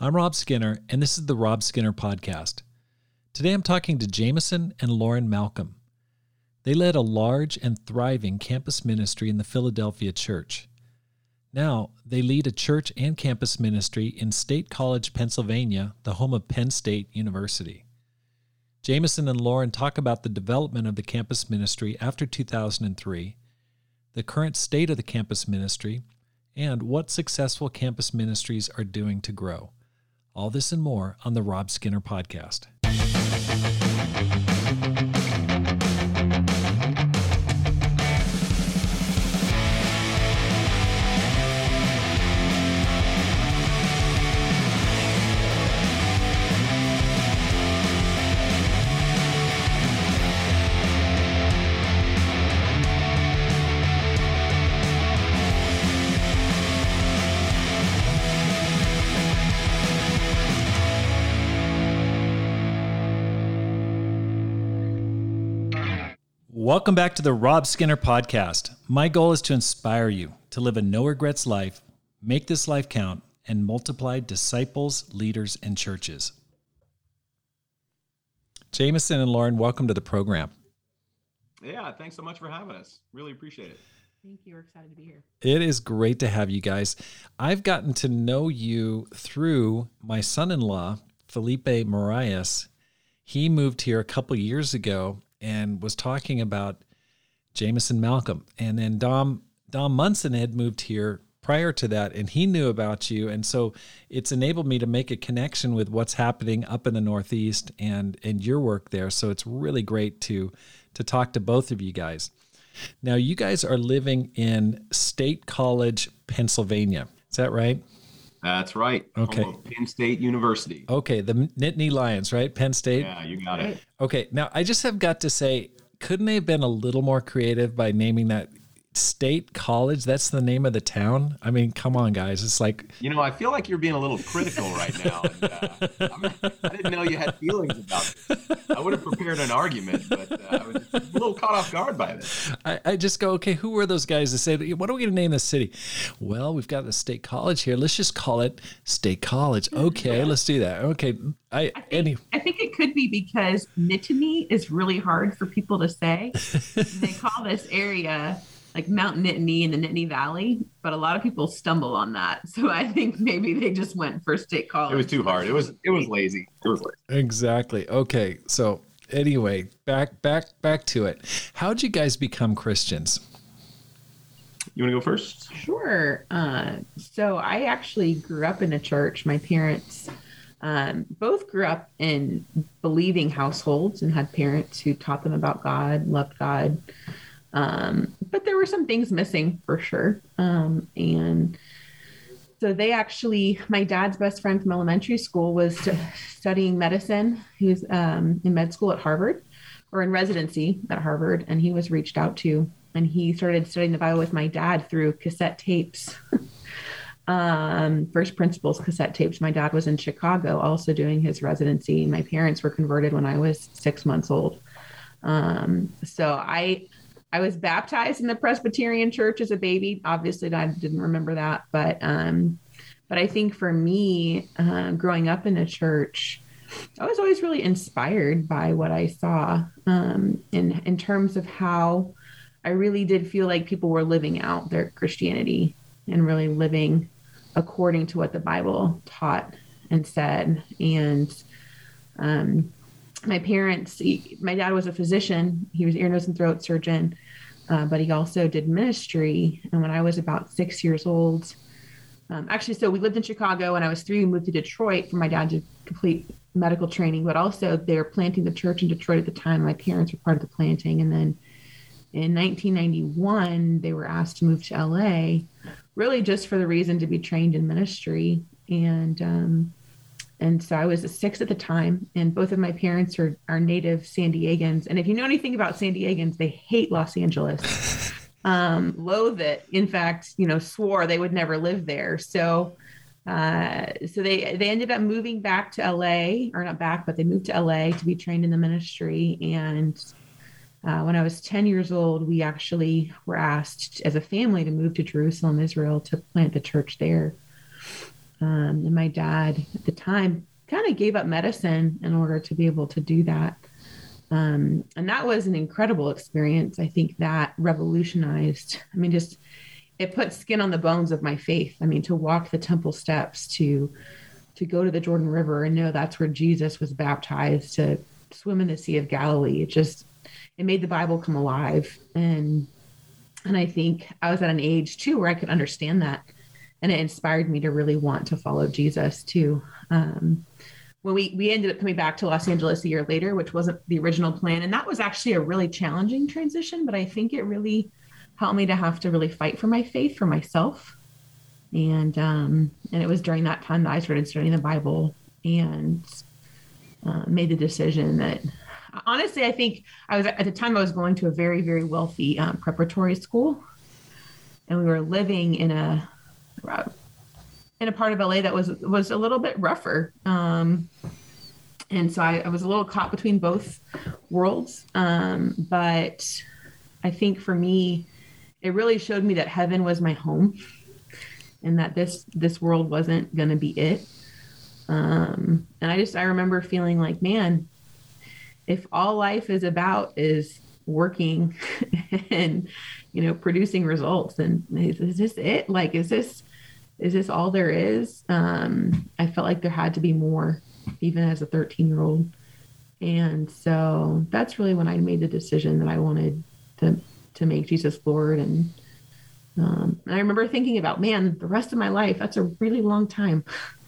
I'm Rob Skinner, and this is the Rob Skinner Podcast. Today I'm talking to Jamison and Lauren Malcolm. They led a large and thriving campus ministry in the Philadelphia church. Now, they lead a church and campus ministry in State College, Pennsylvania, the home of Penn State University. Jamison and Lauren talk about the development of the campus ministry after 2003, the current state of the campus ministry, and what successful campus ministries are doing to grow. All this and more on the Rob Skinner Podcast. Welcome back to the Rob Skinner Podcast. My goal is to inspire you to live a no regrets life, make this life count, and multiply disciples, leaders, and churches. Jamison and Lauren, welcome to the program. Yeah, thanks so much for having us. Really appreciate it. Thank you. We're excited to be here. It is great to have you guys. I've gotten to know you through my son in law, Felipe Marias. He moved here a couple years ago and was talking about Jamison Malcolm. And then Dom Dom Munson had moved here prior to that and he knew about you. And so it's enabled me to make a connection with what's happening up in the northeast and and your work there. So it's really great to to talk to both of you guys. Now you guys are living in state college pennsylvania. Is that right that's right. Okay. Penn state university. Okay the nittany lions right? Penn state? Yeah you got it. Okay, now I just have got to say, couldn't they have been a little more creative by naming that State College? That's the name of the town. I mean, come on, guys. It's like you know, I feel like you're being a little critical right now. And, uh, I didn't know you had feelings about it. I would have prepared an argument, but uh, I was a little caught off guard by this. I, I just go, okay, who were those guys to say, that? what are we going to name this city? Well, we've got the State College here. Let's just call it State College. Okay, let's do that. Okay, I, I think, any. I think it could be because Nittany is really hard for people to say. they call this area like Mount Nittany in the Nittany Valley, but a lot of people stumble on that. So I think maybe they just went for State College. It was too hard. It was it was lazy. It was lazy. Exactly. Okay, so anyway, back back back to it. How'd you guys become Christians? You want to go first? Sure. Uh, so I actually grew up in a church. My parents um, both grew up in believing households and had parents who taught them about God, loved God. Um, but there were some things missing for sure. Um, and so they actually, my dad's best friend from elementary school was studying medicine. He was um, in med school at Harvard or in residency at Harvard, and he was reached out to. And he started studying the Bible with my dad through cassette tapes. um, First Principles cassette tapes. My dad was in Chicago also doing his residency. My parents were converted when I was six months old. Um, so I I was baptized in the Presbyterian church as a baby. Obviously, I didn't remember that, but um, but I think for me, uh, growing up in a church, I was always really inspired by what I saw um, in in terms of how I really did feel like people were living out their Christianity and really living according to what the Bible taught and said. And um, my parents, he, my dad was a physician. He was ear, nose, and throat surgeon, uh, but he also did ministry. And when I was about six years old, um, actually, so we lived in Chicago. When I was three, we moved to Detroit for my dad to complete medical training. But also, they were planting the church in Detroit at the time. My parents were part of the planting, and then in 1991, they were asked to move to LA, really just for the reason to be trained in ministry. And um, and so I was a six at the time, and both of my parents are, are native San Diegans. And if you know anything about San Diegans, they hate Los Angeles, um, loathe it. In fact, you know, swore they would never live there. So, uh, so they they ended up moving back to LA, or not back, but they moved to LA to be trained in the ministry. And uh, when I was 10 years old, we actually were asked as a family to move to Jerusalem, Israel, to plant the church there. Um, and my dad at the time kind of gave up medicine in order to be able to do that. Um, and that was an incredible experience. I think that revolutionized, I mean, just it put skin on the bones of my faith. I mean, to walk the temple steps, to to go to the Jordan River and know that's where Jesus was baptized, to swim in the Sea of Galilee. It just it made the Bible come alive. And and I think I was at an age too where I could understand that. And it inspired me to really want to follow Jesus too. Um, when we we ended up coming back to Los Angeles a year later, which wasn't the original plan, and that was actually a really challenging transition, but I think it really helped me to have to really fight for my faith for myself. And um, and it was during that time that I started studying the Bible and uh, made the decision that honestly, I think I was at the time I was going to a very very wealthy um, preparatory school, and we were living in a in a part of LA that was was a little bit rougher. Um, and so I, I, was a little caught between both worlds. Um, but I think for me, it really showed me that heaven was my home, and that this this world wasn't going to be it. Um, and I just I remember feeling like, man, if all life is about is working and you know producing results, and is, is this it? Like, is this is this all there is? Um, I felt like there had to be more, even as a 13 year old. And so that's really when I made the decision that I wanted to to make Jesus Lord. And, um, and I remember thinking about, man, the rest of my life, that's a really long time.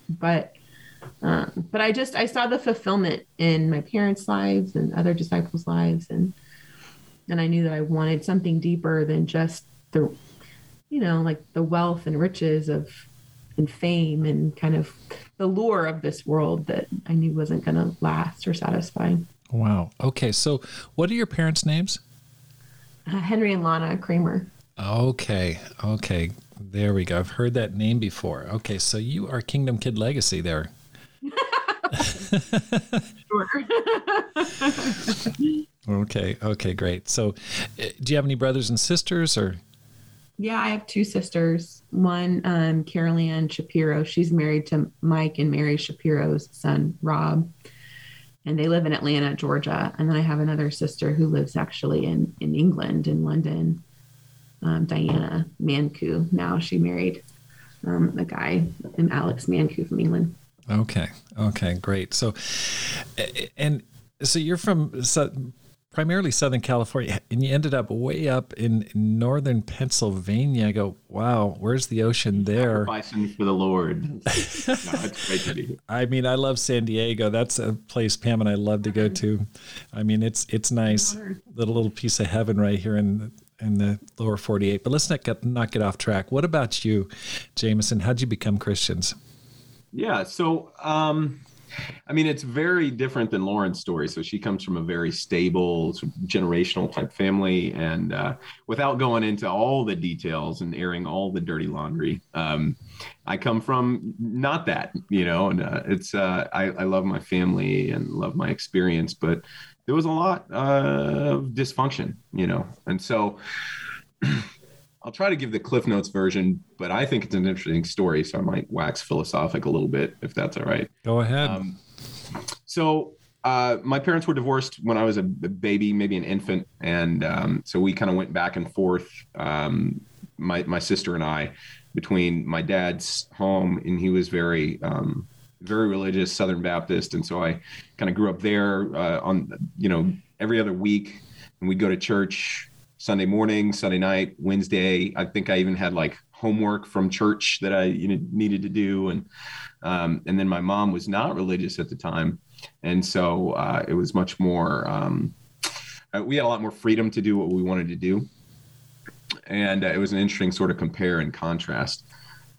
But um, but I just I saw the fulfillment in my parents' lives and other disciples' lives, and and I knew that I wanted something deeper than just the you know, like the wealth and riches of and fame and kind of the lure of this world that I knew wasn't going to last or satisfy. Wow. Okay. So, what are your parents' names? Uh, Henry and Lana Kramer. Okay. Okay. There we go. I've heard that name before. Okay. So, you are Kingdom Kid Legacy there. sure. okay. Okay. Great. So, eh, do you have any brothers and sisters or? Yeah, I have two sisters. One, um, Carol Ann Shapiro. She's married to Mike and Mary Shapiro's son, Rob. And they live in Atlanta, Georgia. And then I have another sister who lives actually in, in England, in London, um, Diana Mancu. Now she married um, a guy, Alex Mancu from England. Okay. Okay. Great. So, and so you're from primarily Southern California, and you ended up way up in northern Pennsylvania. I go, wow, where's the ocean there? Bison for the Lord. no, it's great to be I mean, I love San Diego. That's a place Pam and I love to go to. I mean, it's it's nice, little little piece of heaven right here in in the lower 48. But let's not get not get off track. What about you, Jamison? How'd you become Christians? Yeah, so um, I mean, it's very different than Lauren's story. So she comes from a very stable, generational type family, and uh, without going into all the details and airing all the dirty laundry, um, I come from not that, you know. And uh, it's uh, I, I, love my family and love my experience, but there was a lot of dysfunction, you know, and so. I'll try to give the Cliff Notes version, but I think it's an interesting story, so I might wax philosophic a little bit if that's all right. Go ahead. Um, so uh, my parents were divorced when I was a baby, maybe an infant, and um, so we kind of went back and forth. Um, my my sister and I, between my dad's home, and he was very um, very religious Southern Baptist, and so I kind of grew up there uh, on you know every other week, and we'd go to church Sunday morning, Sunday night, Wednesday. I think I even had like homework from church that I you know, needed to do, and um, and then my mom was not religious at the time, and so uh, it was much more. Um, uh, we had a lot more freedom to do what we wanted to do, and uh, it was an interesting sort of compare and contrast.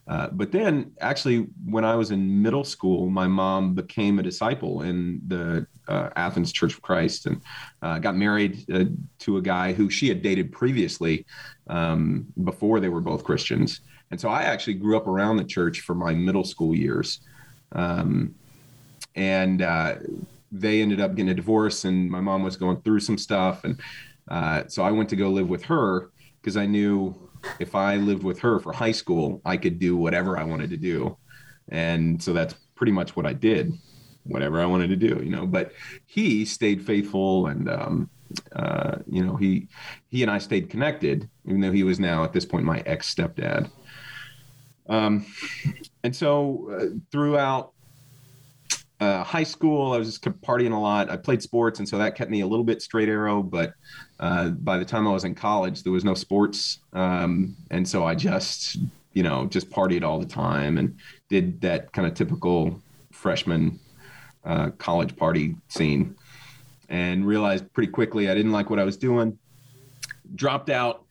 Uh, but then, actually, when I was in middle school, my mom became a disciple in the uh, Athens Church of Christ and uh, got married uh, to a guy who she had dated previously um, before they were both Christians. And so I actually grew up around the church for my middle school years. Um, and uh, they ended up getting a divorce, and my mom was going through some stuff. And so I went to go live with her because I knew if I lived with her for high school, I could do whatever I wanted to do. and so that's pretty much what I did, whatever I wanted to do, you know. But he stayed faithful, and um, uh, you know, he he and I stayed connected, even though he was now at this point my ex stepdad. Um, and so uh, throughout uh, high school, I was just partying a lot. I played sports, and so that kept me a little bit straight arrow. But uh, by the time I was in college, there was no sports, um, and so I just, you know, just partied all the time and did that kind of typical freshman uh, college party scene, and realized pretty quickly I didn't like what I was doing. Dropped out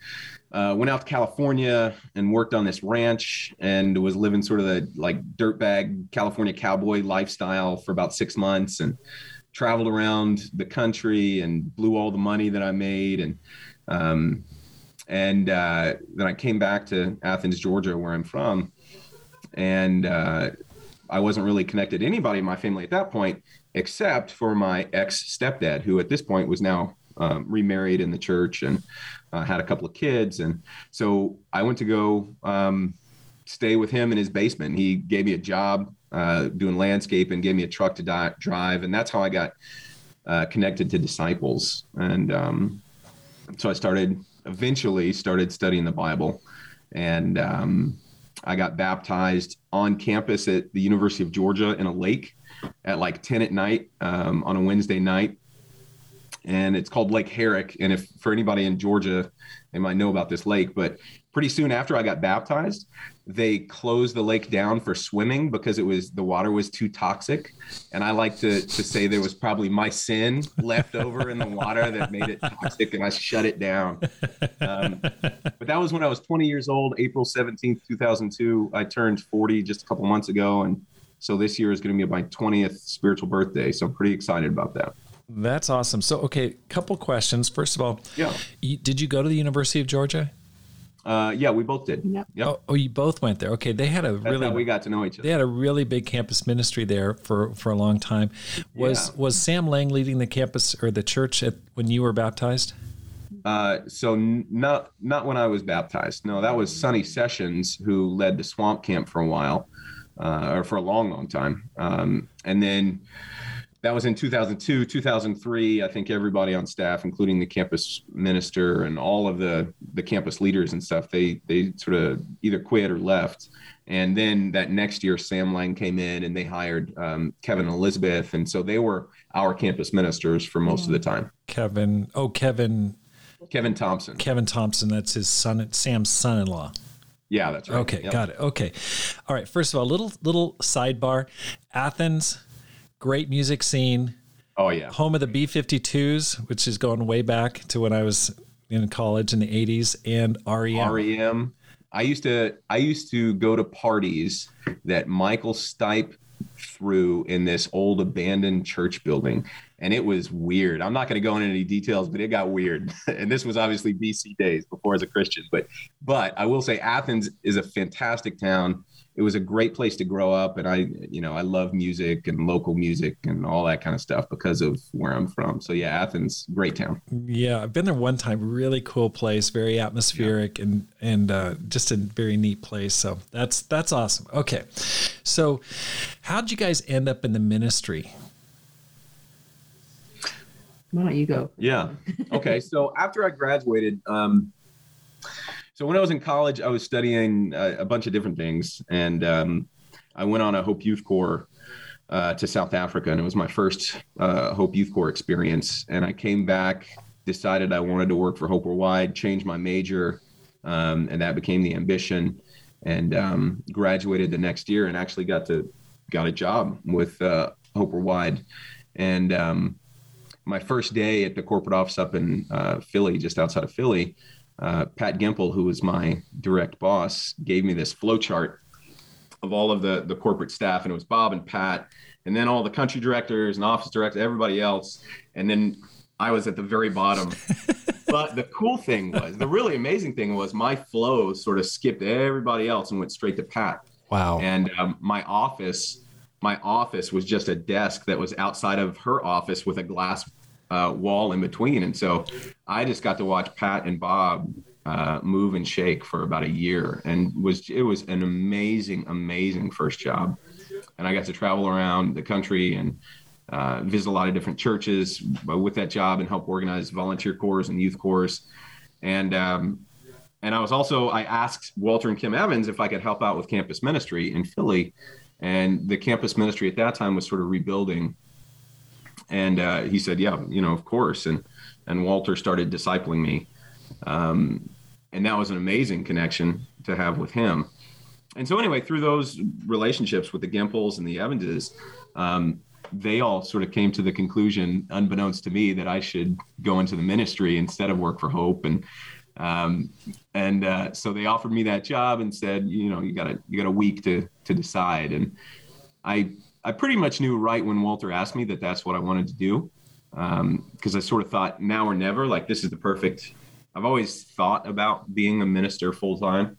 uh, went out to California and worked on this ranch and was living sort of the like dirtbag California cowboy lifestyle for about six months and traveled around the country and blew all the money that I made and um, and uh, then I came back to Athens, Georgia, where I'm from, and uh, I wasn't really connected to anybody in my family at that point, except for my ex stepdad, who at this point was now um, remarried in the church and uh, had a couple of kids, and so I went to go um, stay with him in his basement. He gave me a job uh, doing landscape and gave me a truck to di- drive, and that's how I got uh, connected to disciples. And um, so I started eventually started studying the Bible, and um, I got baptized on campus at the University of Georgia in a lake at like 10 at night um, on a Wednesday night and it's called Lake Herrick. And if for anybody in Georgia, they might know about this lake, but pretty soon after I got baptized, they closed the lake down for swimming because it was the water was too toxic. And I like to to say there was probably my sin left over in the water that made it toxic, and I shut it down. Um, but that was when I was 20 years old, April 17th, 2002. I turned 40 just a couple months ago, and so this year is going to be my 20th spiritual birthday. So I'm pretty excited about that. That's awesome. So, okay, couple questions. First of all, yeah, you, did you go to the University of Georgia? Uh, yeah, we both did. Yep. Yep. Oh, oh, you both went there. Okay, they had a That's really how we got to know each other. they had a really big campus ministry there for for a long time. Was Yeah. was Sam Laing leading the campus or the church at, when you were baptized? Uh, so n- not not when I was baptized. No, that was Sonny Sessions who led the swamp camp for a while, uh, or for a long, long time. Um, and then that was in 2002, 2003. I think everybody on staff, including the campus minister and all of the the campus leaders and stuff, they they sort of either quit or left. And then that next year, Sam Laing came in and they hired um, Kevin and Elizabeth, and so they were our campus ministers for most of the time. Kevin. Oh, Kevin. Kevin Thompson. Kevin Thompson. That's his son. Sam's son-in-law. Yeah, that's right. Okay, Yep. got it. Okay, all right. First of all, little little sidebar. Athens, great music scene. Oh yeah. Home of the B-52s, which is going way back to when I was in college in the '80s, and REM. REM. I used to I used to go to parties that Michael Stipe threw in this old abandoned church building and it was weird. I'm not going to go into any details, but it got weird. and this was obviously BC days before as a Christian, but but I will say Athens is a fantastic town. It was a great place to grow up and I you know, I love music and local music and all that kind of stuff because of where I'm from. So yeah, Athens, great town. Yeah, I've been there one time. Really cool place, very atmospheric, and and uh, just a very neat place. So that's that's awesome. Okay, so how'd you guys end up in the ministry? Why don't you go? Yeah. Okay. so after I graduated, um, so when I was in college, I was studying a, a bunch of different things, and um, I went on a Hope Youth Corps uh, to South Africa, and it was my first uh, Hope Youth Corps experience. And I came back, decided I wanted to work for Hope Worldwide, changed my major, um, and that became the ambition. And um, graduated the next year, and actually got to got a job with uh, Hope Worldwide, and um, my first day at the corporate office up in uh, Philly, just outside of Philly, uh, Pat Gempel, who was my direct boss, gave me this flowchart of all of the the corporate staff, and it was Bob and Pat, and then all the country directors and office directors, everybody else, and then I was at the very bottom. but the cool thing was, the really amazing thing was, my flow sort of skipped everybody else and went straight to Pat. Wow. And um, my office, my office was just a desk that was outside of her office with a glass uh, wall in between. And so I just got to watch Pat and Bob uh, move and shake for about a year, and was it was an amazing, amazing first job. and I got to travel around the country and uh, visit a lot of different churches with that job and help organize volunteer corps and youth corps. And um, and I was also I asked Walter and Kim Evans if I could help out with campus ministry in Philly, and the campus ministry at that time was sort of rebuilding. And uh, he said, "Yeah, you know, of course." And and Walter started discipling me, um, and that was an amazing connection to have with him. And so anyway, through those relationships with the Gempels and the Evanses, um, they all sort of came to the conclusion, unbeknownst to me, that I should go into the ministry instead of work for Hope. And um, and uh, so they offered me that job and said, you know, you got a you got a week to to decide. And I I pretty much knew right when Walter asked me that that's what I wanted to do, because um, I sort of thought now or never. Like this is the perfect. I've always thought about being a minister full time,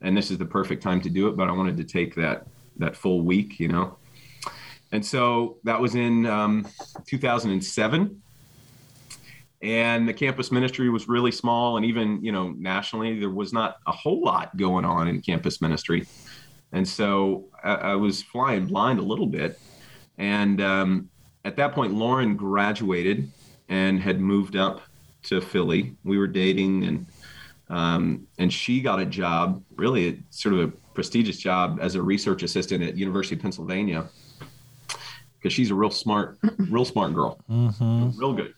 and this is the perfect time to do it. But I wanted to take that that full week, you know. And so that was in um, 2007 and the campus ministry was really small and even you know nationally there was not a whole lot going on in campus ministry and so i, I was flying blind a little bit. And um, at that point lauren graduated and had moved up to philly. We were dating and um, and she got a job really sort of a prestigious job as a research assistant at university of pennsylvania. Because she's a real smart real smart girl. Mm-hmm. real good.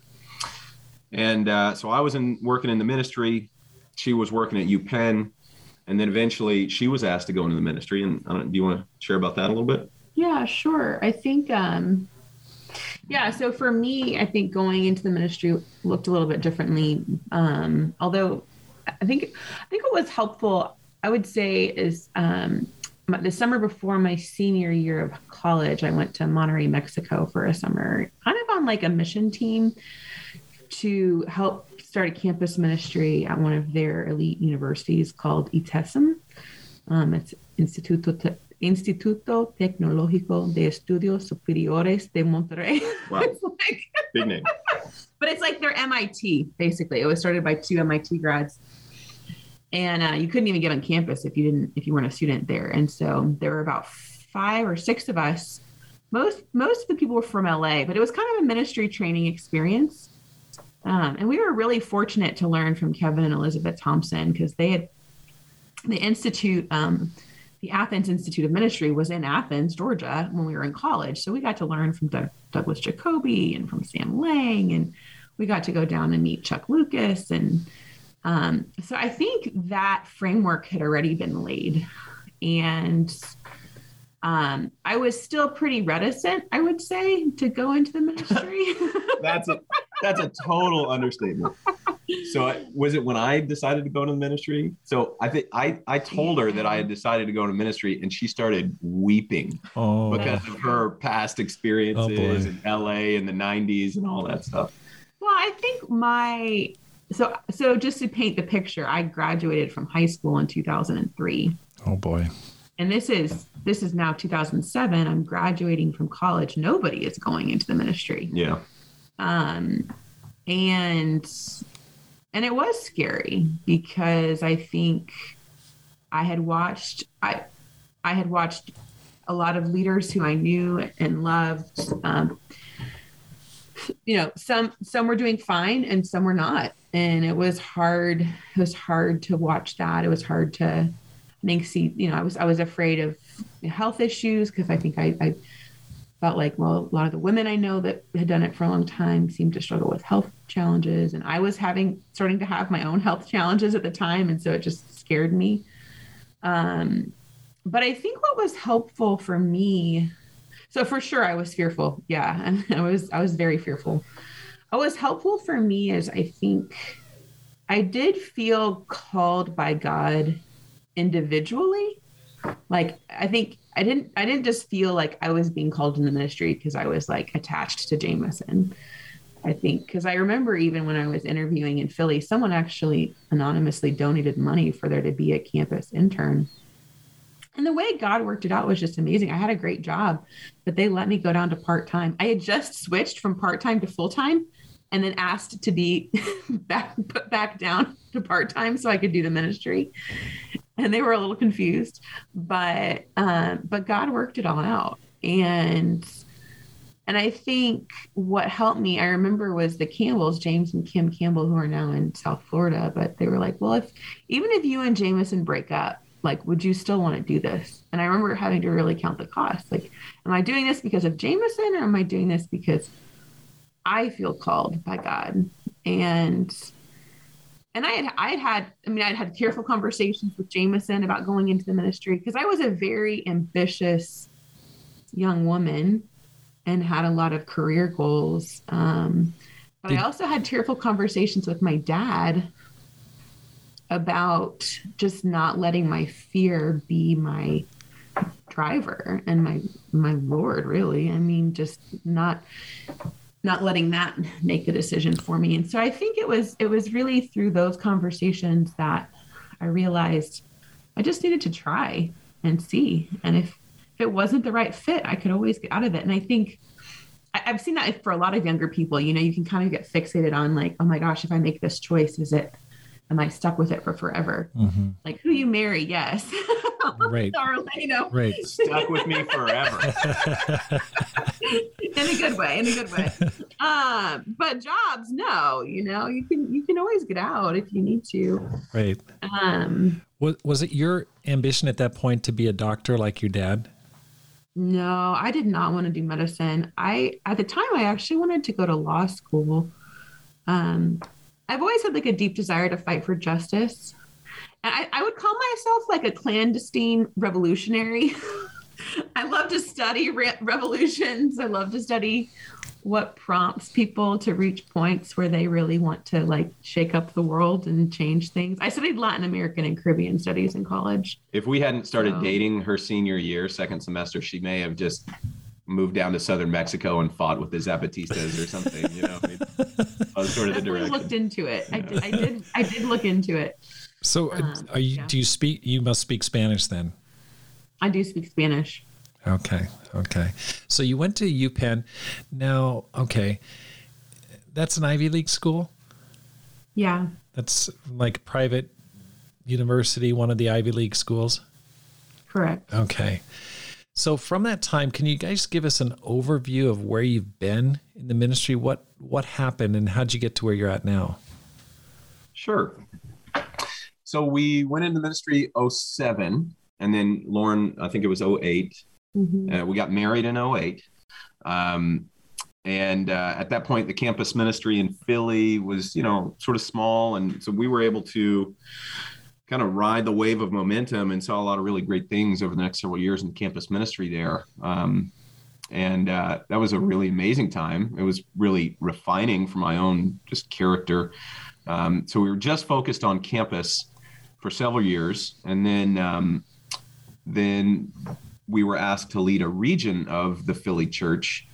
And uh, so I was in working in the ministry. She was working at UPenn, and then eventually she was asked to go into the ministry. And do you want to share about that a little bit? Yeah, sure. I think, um, yeah. So for me, I think going into the ministry looked a little bit differently. Um, although I think I think what was helpful, I would say, is um, the summer before my senior year of college, I went to Monterrey, Mexico for a summer, kind of on like a mission team to help start a campus ministry at one of their elite universities called ITESM. Um, it's Instituto, Te- Instituto Tecnológico de Estudios Superiores de Monterrey. Wow. like, Big name. but it's like their MIT, basically. It was started by two MIT grads. And uh, you couldn't even get on campus if you didn't if you weren't a student there. And so there were about five or six of us. Most most of the people were from LA, but it was kind of a ministry training experience. Um, and we were really fortunate to learn from Kevin and Elizabeth Thompson because they had the institute, um, the Athens Institute of Ministry was in Athens, Georgia, when we were in college. So we got to learn from Doug, Douglas Jacoby and from Sam Laing, and we got to go down and meet Chuck Lucas. And um, so I think that framework had already been laid. And um, I was still pretty reticent, I would say, to go into the ministry. That's a that's a total understatement. So I, was it when I decided to go into the ministry? So I think I I told her that I had decided to go into ministry, and she started weeping oh. because of her past experiences oh in LA in the '90s and all that stuff. Well, I think my so so just to paint the picture, I graduated from high school in 2003. Oh boy. And this is this is now 2007. I'm graduating from college. Nobody is going into the ministry. Yeah. Um, and and it was scary because I think I had watched I I had watched a lot of leaders who I knew and loved. Um, you know, some some were doing fine and some were not, and it was hard. It was hard to watch that. It was hard to I think see. You know, I was I was afraid of health issues because I think I, I felt like, well, a lot of the women I know that had done it for a long time seemed to struggle with health challenges. And I was having, starting to have my own health challenges at the time. And so it just scared me. Um, but I think what was helpful for me, so for sure I was fearful. Yeah. And I was, I was very fearful. What was helpful for me is I think I did feel called by God individually. Like I think I didn't I didn't just feel like I was being called in the ministry because I was like attached to Jamison. I think because I remember even when I was interviewing in Philly, someone actually anonymously donated money for there to be a campus intern. And the way God worked it out was just amazing. I had a great job, but they let me go down to part time. I had just switched from part time to full time and then asked to be back put back down to part time so I could do the ministry and they were a little confused but um, but god worked it all out and and I think what helped me, I remember was the Campbells, James and Kim Campbell, who are now in South Florida, but they were like, well, if even if you and Jamison break up, like, would you still want to do this? And I remember having to really count the cost. Like, am I doing this because of Jamison or am I doing this because I feel called by God? And and I had I had had I mean I'd had careful conversations with Jamison about going into the ministry because I was a very ambitious young woman and had a lot of career goals. Um, but I also had tearful conversations with my dad about just not letting my fear be my driver and my my lord really i mean just not not letting that make the decision for me and so i think it was it was really through those conversations that i realized i just needed to try and see and if if it wasn't the right fit, I could always get out of it. And I think I, have seen that for a lot of younger people. You know, you can kind of get fixated on like, oh my gosh, if I make this choice, is it am I stuck with it for forever? Mm-hmm. Like who you marry, yes. right. or, right. Stuck with me forever. in a good way, in a good way. Um, but jobs, no, you know, you can you can always get out if you need to. Right. Um was was it your ambition at that point to be a doctor like your dad? No, I did not want to do medicine. I at the time I actually wanted to go to law school. Um, I've always had like a deep desire to fight for justice. And I, I would call myself like a clandestine revolutionary. I love to study re- revolutions. I love to study what prompts people to reach points where they really want to like shake up the world and change things. I studied Latin American and Caribbean studies in college. If we hadn't started so. dating her senior year, second semester, she may have just moved down to southern Mexico and fought with the Zapatistas or something. You know, I was sort of the direction. Looked into it. I did. I did. I did look into it. So, uh, um, are you? Yeah. Do you speak? You must speak Spanish then. I do speak Spanish. Okay. Okay. So you went to UPenn. Now, okay, that's an Ivy League school. Yeah. That's like private university, one of the Ivy League schools. Correct. Okay. So from that time, can you guys give us an overview of where you've been in the ministry? What what happened and how'd you get to where you're at now? Sure. So we went into ministry 07 and then Lauren, I think it was 8 Mm-hmm. Uh, we got married in 08. Um, and uh, at that point, the campus ministry in Philly was, you know, sort of small. And so we were able to kind of ride the wave of momentum and saw a lot of really great things over the next several years in campus ministry there. Um, and uh, that was a really amazing time. It was really refining for my own just character. Um, so we were just focused on campus for several years, and then um, then we were asked to lead a region of the Philly church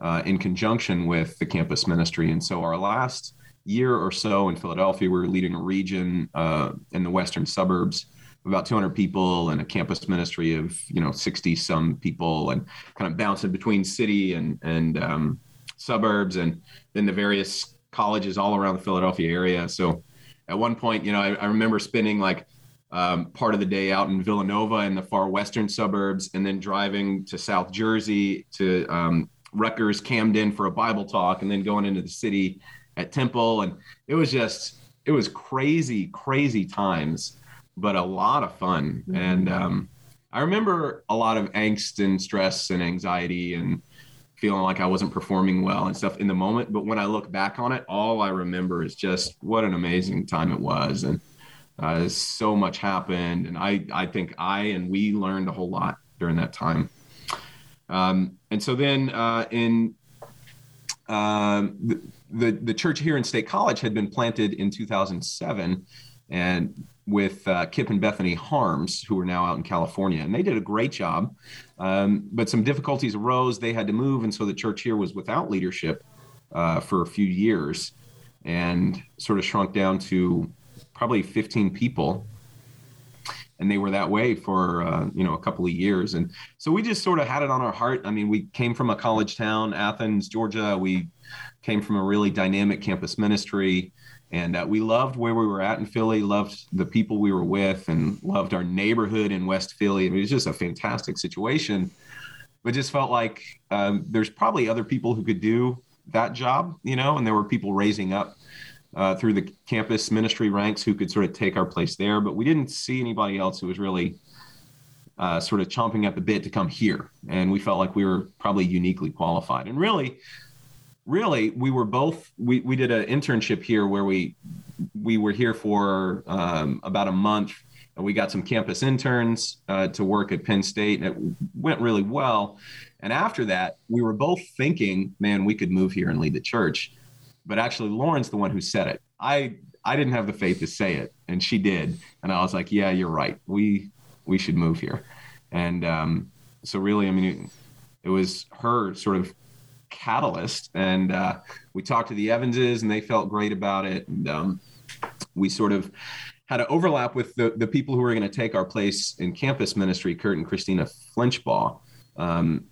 uh, in conjunction with the campus ministry. And so our last year or so in Philadelphia, we were leading a region uh, in the western suburbs about 200 people and a campus ministry of you know 60 some people and kind of bouncing between city and and um, suburbs and then the various colleges all around the Philadelphia area. So at one point, you know, I, I remember spending like um, part of the day out in Villanova in the far western suburbs, and then driving to South Jersey to um, Rutgers, Camden for a Bible talk, and then going into the city at Temple. And it was just, it was crazy, crazy times, but a lot of fun. Mm-hmm. And um, I remember a lot of angst and stress and anxiety and feeling like I wasn't performing well and stuff in the moment. But when I look back on it, all I remember is just what an amazing time it was. And uh, so much happened, and I I think I and we learned a whole lot during that time. Um, and so then uh, in uh, the, the, the church here in State College had been planted in 2007, and with uh, Kip and Bethany Harms, who are now out in California, and they did a great job. Um, but some difficulties arose; they had to move, and so the church here was without leadership uh, for a few years, and sort of shrunk down to probably 15 people and they were that way for uh, you know a couple of years. And so we just sort of had it on our heart. I mean we came from a college town athens georgia. We came from a really dynamic campus ministry. And uh, we loved where we were at in philly loved the people we were with and loved our neighborhood in west philly. I mean, it was just a fantastic situation. But just felt like um, there's probably other people who could do that job, you know, and there were people raising up uh, through the campus ministry ranks who could sort of take our place there, but we didn't see anybody else who was really uh, sort of chomping at the bit to come here. And we felt like we were probably uniquely qualified. And really, really, we were both, we, we did an internship here where we, we were here for um, about a month we got some campus interns uh, to work at Penn State, and it went really well. And after that, we were both thinking, man, we could move here and lead the church. But actually, Lauren's the one who said it. I I didn't have the faith to say it, and she did. And I was like, yeah, you're right. We we should move here. And um, so, really, I mean, it, it, was her sort of catalyst. And uh, we talked to the Evanses, and they felt great about it. And um, we sort of had to overlap with the, the people who were going to take our place in campus ministry, Kurt and Christina Flinchbaugh. Um,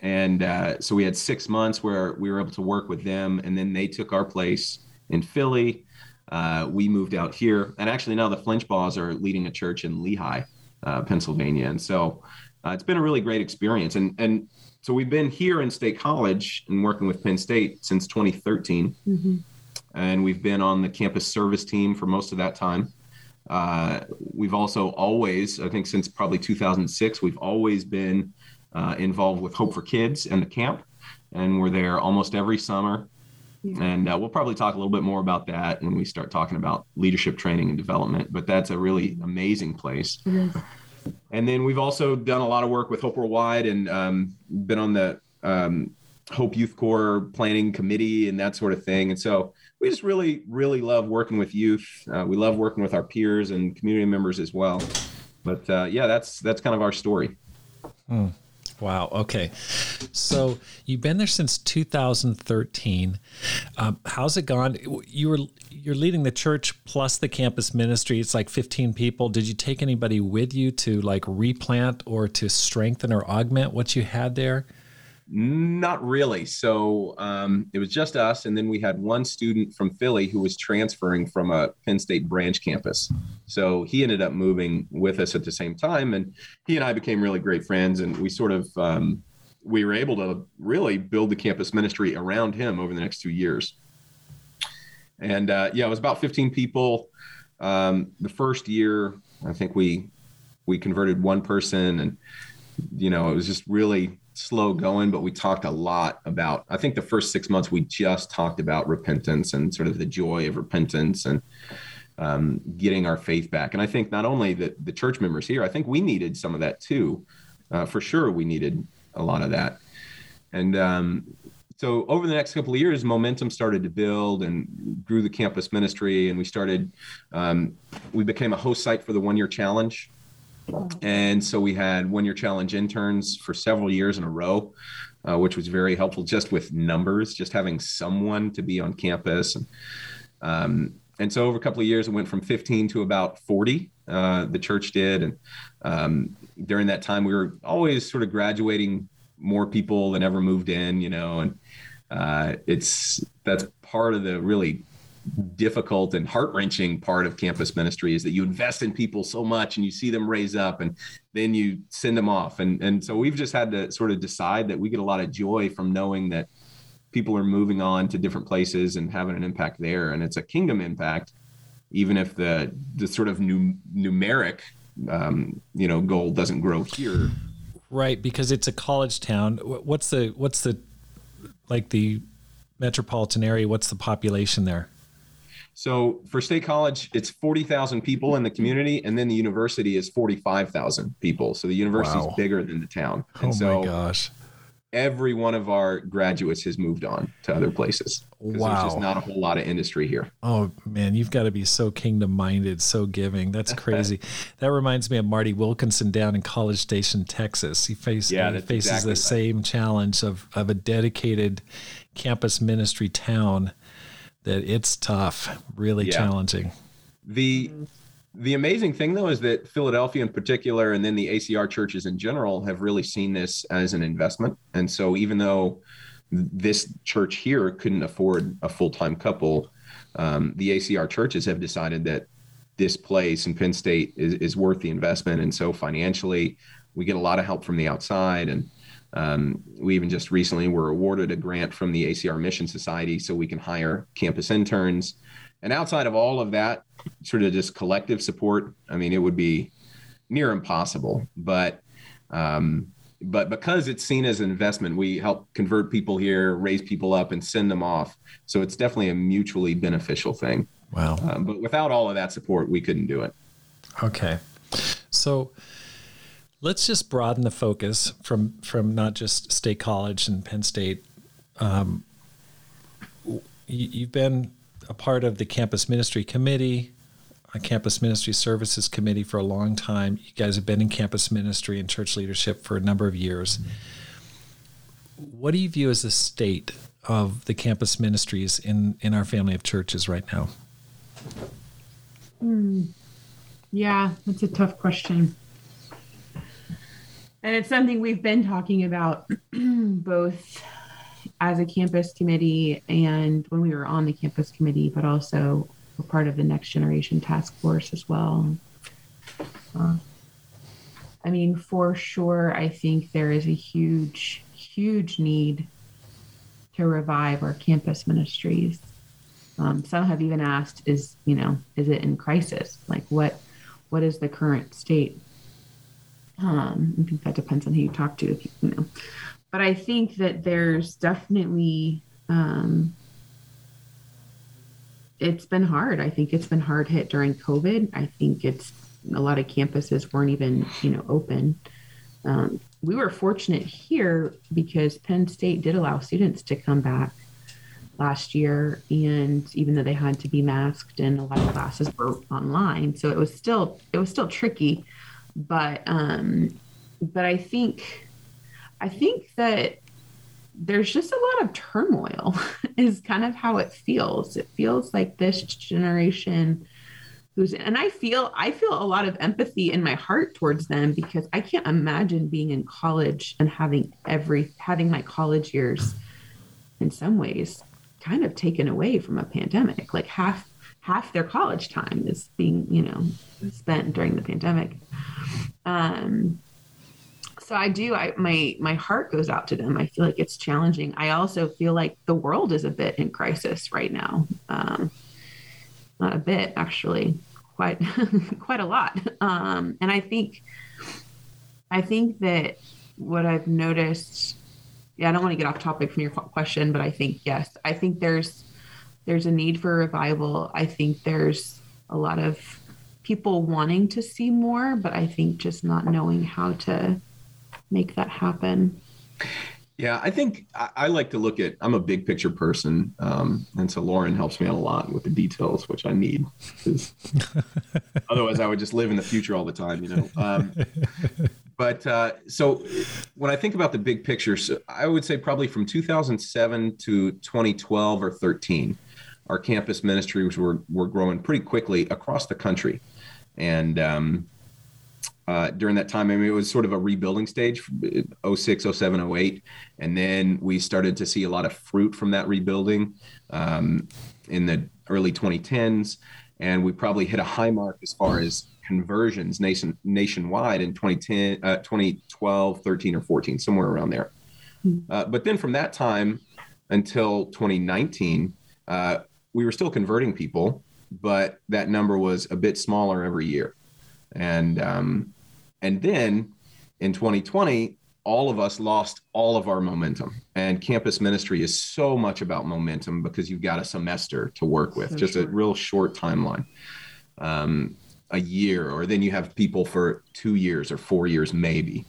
and uh, so we had six months where we were able to work with them, and then they took our place in Philly. Uh, we moved out here, and actually now the Flinchbaughs are leading a church in Lehigh, uh, Pennsylvania, and so uh, it's been a really great experience. And and so we've been here in State College and working with Penn State since 2013, mm-hmm. and we've been on the campus service team for most of that time. Uh, we've also always, I think, since probably 2006, we've always been uh, involved with Hope for Kids and the camp, and we're there almost every summer. Yeah. And uh, we'll probably talk a little bit more about that when we start talking about leadership training and development. But that's a really amazing place. And then we've also done a lot of work with Hope Worldwide and um, been on the um, Hope Youth Corps planning committee and that sort of thing. And so we just really, really love working with youth. Uh, we love working with our peers and community members as well. But uh, yeah, that's that's kind of our story. Hmm. Wow. Okay. So you've been there since 2013. Um, how's it gone? You were you're leading the church plus the campus ministry. It's like 15 people. Did you take anybody with you to like replant or to strengthen or augment what you had there? Not really. So um, it was just us, and then we had one student from Philly who was transferring from a Penn State branch campus. So he ended up moving with us at the same time, and he and I became really great friends, and we sort of um, we were able to really build the campus ministry around him over the next two years. And uh, yeah, it was about 15 people. Um, the first year, I think we we converted one person, and you know, it was just really slow going, but we talked a lot about, I think the first six months, we just talked about repentance and sort of the joy of repentance and um, getting our faith back. And I think not only the, the church members here, I think we needed some of that too. Uh, for sure, we needed a lot of that. And um, so over the next couple of years, momentum started to build and grew the campus ministry. And we started, um, we became a host site for the one year challenge. And so we had one year challenge interns for several years in a row, uh, which was very helpful just with numbers, just having someone to be on campus. And, um, and so over a couple of years, it went from 15 to about 40. Uh, the church did. And um, during that time, we were always sort of graduating more people than ever moved in, you know, and uh, it's that's part of the really difficult and heart wrenching part of campus ministry is that you invest in people so much and you see them raise up and then you send them off. And, and so we've just had to sort of decide that we get a lot of joy from knowing that people are moving on to different places and having an impact there. And it's a kingdom impact, even if the, the sort of new, numeric, um, you know, goal doesn't grow here. Right. Because it's a college town. What's the, what's the, like the metropolitan area, what's the population there? So for State College, it's 40,000 people in the community, and then the university is 45,000 people. So the university wow. is bigger than the town. And oh so my gosh. Every one of our graduates has moved on to other places. Wow. There's just not a whole lot of industry here. Oh man, you've got to be so kingdom minded, so giving. That's crazy. that reminds me of Marty Wilkinson down in College Station, Texas. He, faced, yeah, he faces exactly the right. same challenge of, of a dedicated campus ministry town that it's tough, really yeah. challenging. The the amazing thing though is that Philadelphia in particular and then the ACR churches in general have really seen this as an investment. And so even though this church here couldn't afford a full-time couple, um, the ACR churches have decided that this place in Penn State is, is worth the investment. And so financially, we get a lot of help from the outside and Um, we even just recently were awarded a grant from the ACR Mission Society so we can hire campus interns. And outside of all of that, sort of just collective support, I mean, it would be near impossible. But um, but because it's seen as an investment, we help convert people here, raise people up, and send them off. So it's definitely a mutually beneficial thing. Wow. Um, but without all of that support, we couldn't do it. Okay. So let's just broaden the focus from from not just State College and Penn State. Um, you, have been a part of the campus ministry committee, a campus ministry services committee for a long time. You guys have been in campus ministry and church leadership for a number of years. What do you view as the state of the campus ministries in in our family of churches right now? Hmm. Yeah, that's a tough question. And it's something we've been talking about both as a campus committee and when we were on the campus committee, but also we're part of the next generation task force as well. Uh, I mean, for sure, I think there is a huge, huge need to revive our campus ministries. Um, some have even asked, "Is you know, is it in crisis? Like, what, what is the current state?" Um, I think that depends on who you talk to, you, you know. But I think that there's definitely um, it's been hard. I think it's been hard hit during COVID. I think it's a lot of campuses weren't even you know open. Um, we were fortunate here because Penn State did allow students to come back last year and even though they had to be masked and a lot of classes were online so it was still it was still tricky but um but i think i think that there's just a lot of turmoil is kind of how it feels it feels like this generation who's and i feel i feel a lot of empathy in my heart towards them because i can't imagine being in college and having every having my college years in some ways kind of taken away from a pandemic. Like half half their college time is being, you know, spent during the pandemic. Um, so I do. I my my heart goes out to them. I feel like it's challenging. I also feel like the world is a bit in crisis right now. Um, not a bit, actually, quite quite a lot. Um, and I think I think that what I've noticed yeah, I don't want to get off topic from your question, but I think yes, I think there's there's a need for revival. I think there's a lot of people wanting to see more, but I think just not knowing how to make that happen. Yeah, I think I, I like to look at. I'm a big picture person, um, and so Lauren helps me out a lot with the details, which I need. otherwise, I would just live in the future all the time, you know. Um, but uh, so when I think about the big picture, so I would say probably from 2007 to 2012 or 13, our campus ministries were were growing pretty quickly across the country, and um, uh, during that time, I mean, it was sort of a rebuilding stage, 06, 07, 08, and then we started to see a lot of fruit from that rebuilding um, in the early 2010s, and we probably hit a high mark as far as conversions nation, nationwide in 2010, uh, 2012, 13, or 14, somewhere around there. Hmm. Uh, but then from that time until 2019, uh, we were still converting people, but that number was a bit smaller every year. And um, and then in 2020, all of us lost all of our momentum. And campus ministry is so much about momentum because you've got a semester to work with, so just short. a real short timeline. Um, a year or then you have people for two years or four years maybe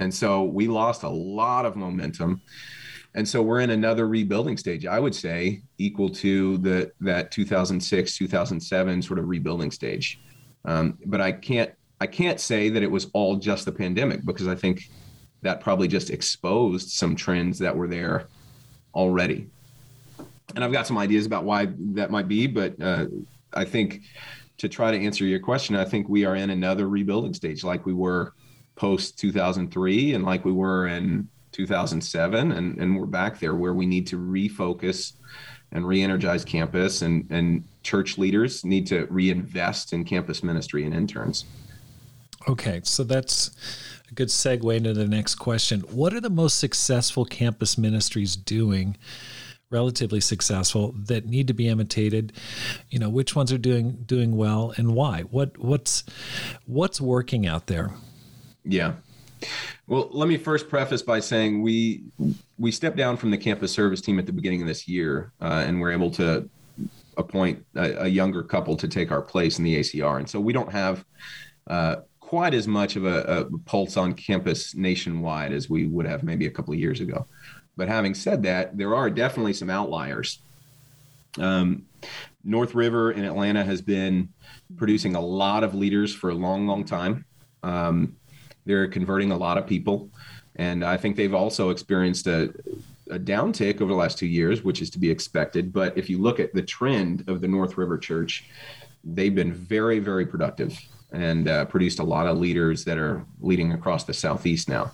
and so we lost a lot of momentum and so we're in another rebuilding stage i would say equal to the that 2006 2007 sort of rebuilding stage. Um, but i can't i can't say that it was all just the pandemic because i think that probably just exposed some trends that were there already. And i've got some ideas about why that might be but uh, i think to try to answer your question, I think we are in another rebuilding stage, like we were post 2003 and like we were in 2007, and and we're back there where we need to refocus and re-energize campus, and and church leaders need to reinvest in campus ministry and interns. Okay, so that's a good segue into the next question. What are the most successful campus ministries doing? relatively successful that need to be imitated you know which ones are doing doing well and why what what's what's working out there yeah well let me first preface by saying we we stepped down from the campus service team at the beginning of this year uh, and we're able to appoint a, a, younger couple to take our place in the acr and so we don't have uh, quite as much of a, a pulse on campus nationwide as we would have maybe a couple of years ago but having said that, there are definitely some outliers. Um, North River in Atlanta has been producing a lot of leaders for a long, long time. Um, they're converting a lot of people. And I think they've also experienced a, a downtick over the last two years, which is to be expected. But if you look at the trend of the North River Church, they've been very, very productive and uh, produced a lot of leaders that are leading across the Southeast now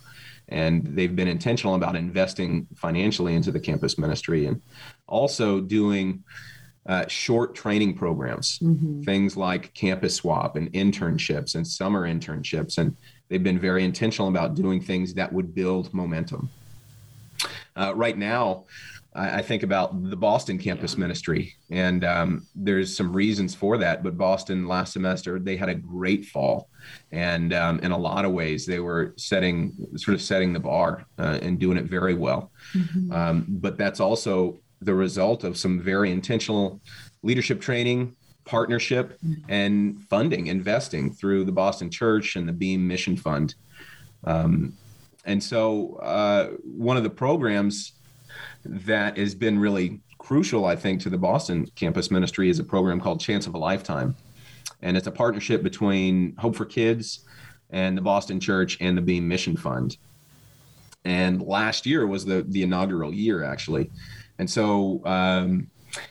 and they've been intentional about investing financially into the campus ministry and also doing uh, short training programs, mm-hmm. things like campus swap and internships and summer internships. And they've been very intentional about doing things that would build momentum. Uh, right now, I, think about the Boston campus yeah. ministry, and um, there's some reasons for that. But Boston last semester they had a great fall, and um, in a lot of ways they were setting sort of setting the bar uh, and doing it very well. Mm-hmm. Um, but that's also the result of some very intentional leadership training partnership mm-hmm. and funding investing through the boston church and the beam mission fund um, and so uh, one of the programs that has been really crucial, I think, to the Boston campus ministry is a program called Chance of a Lifetime. And it's a partnership between Hope for Kids and the Boston Church and the Beam Mission Fund. And last year was the, the inaugural year, actually. And so um,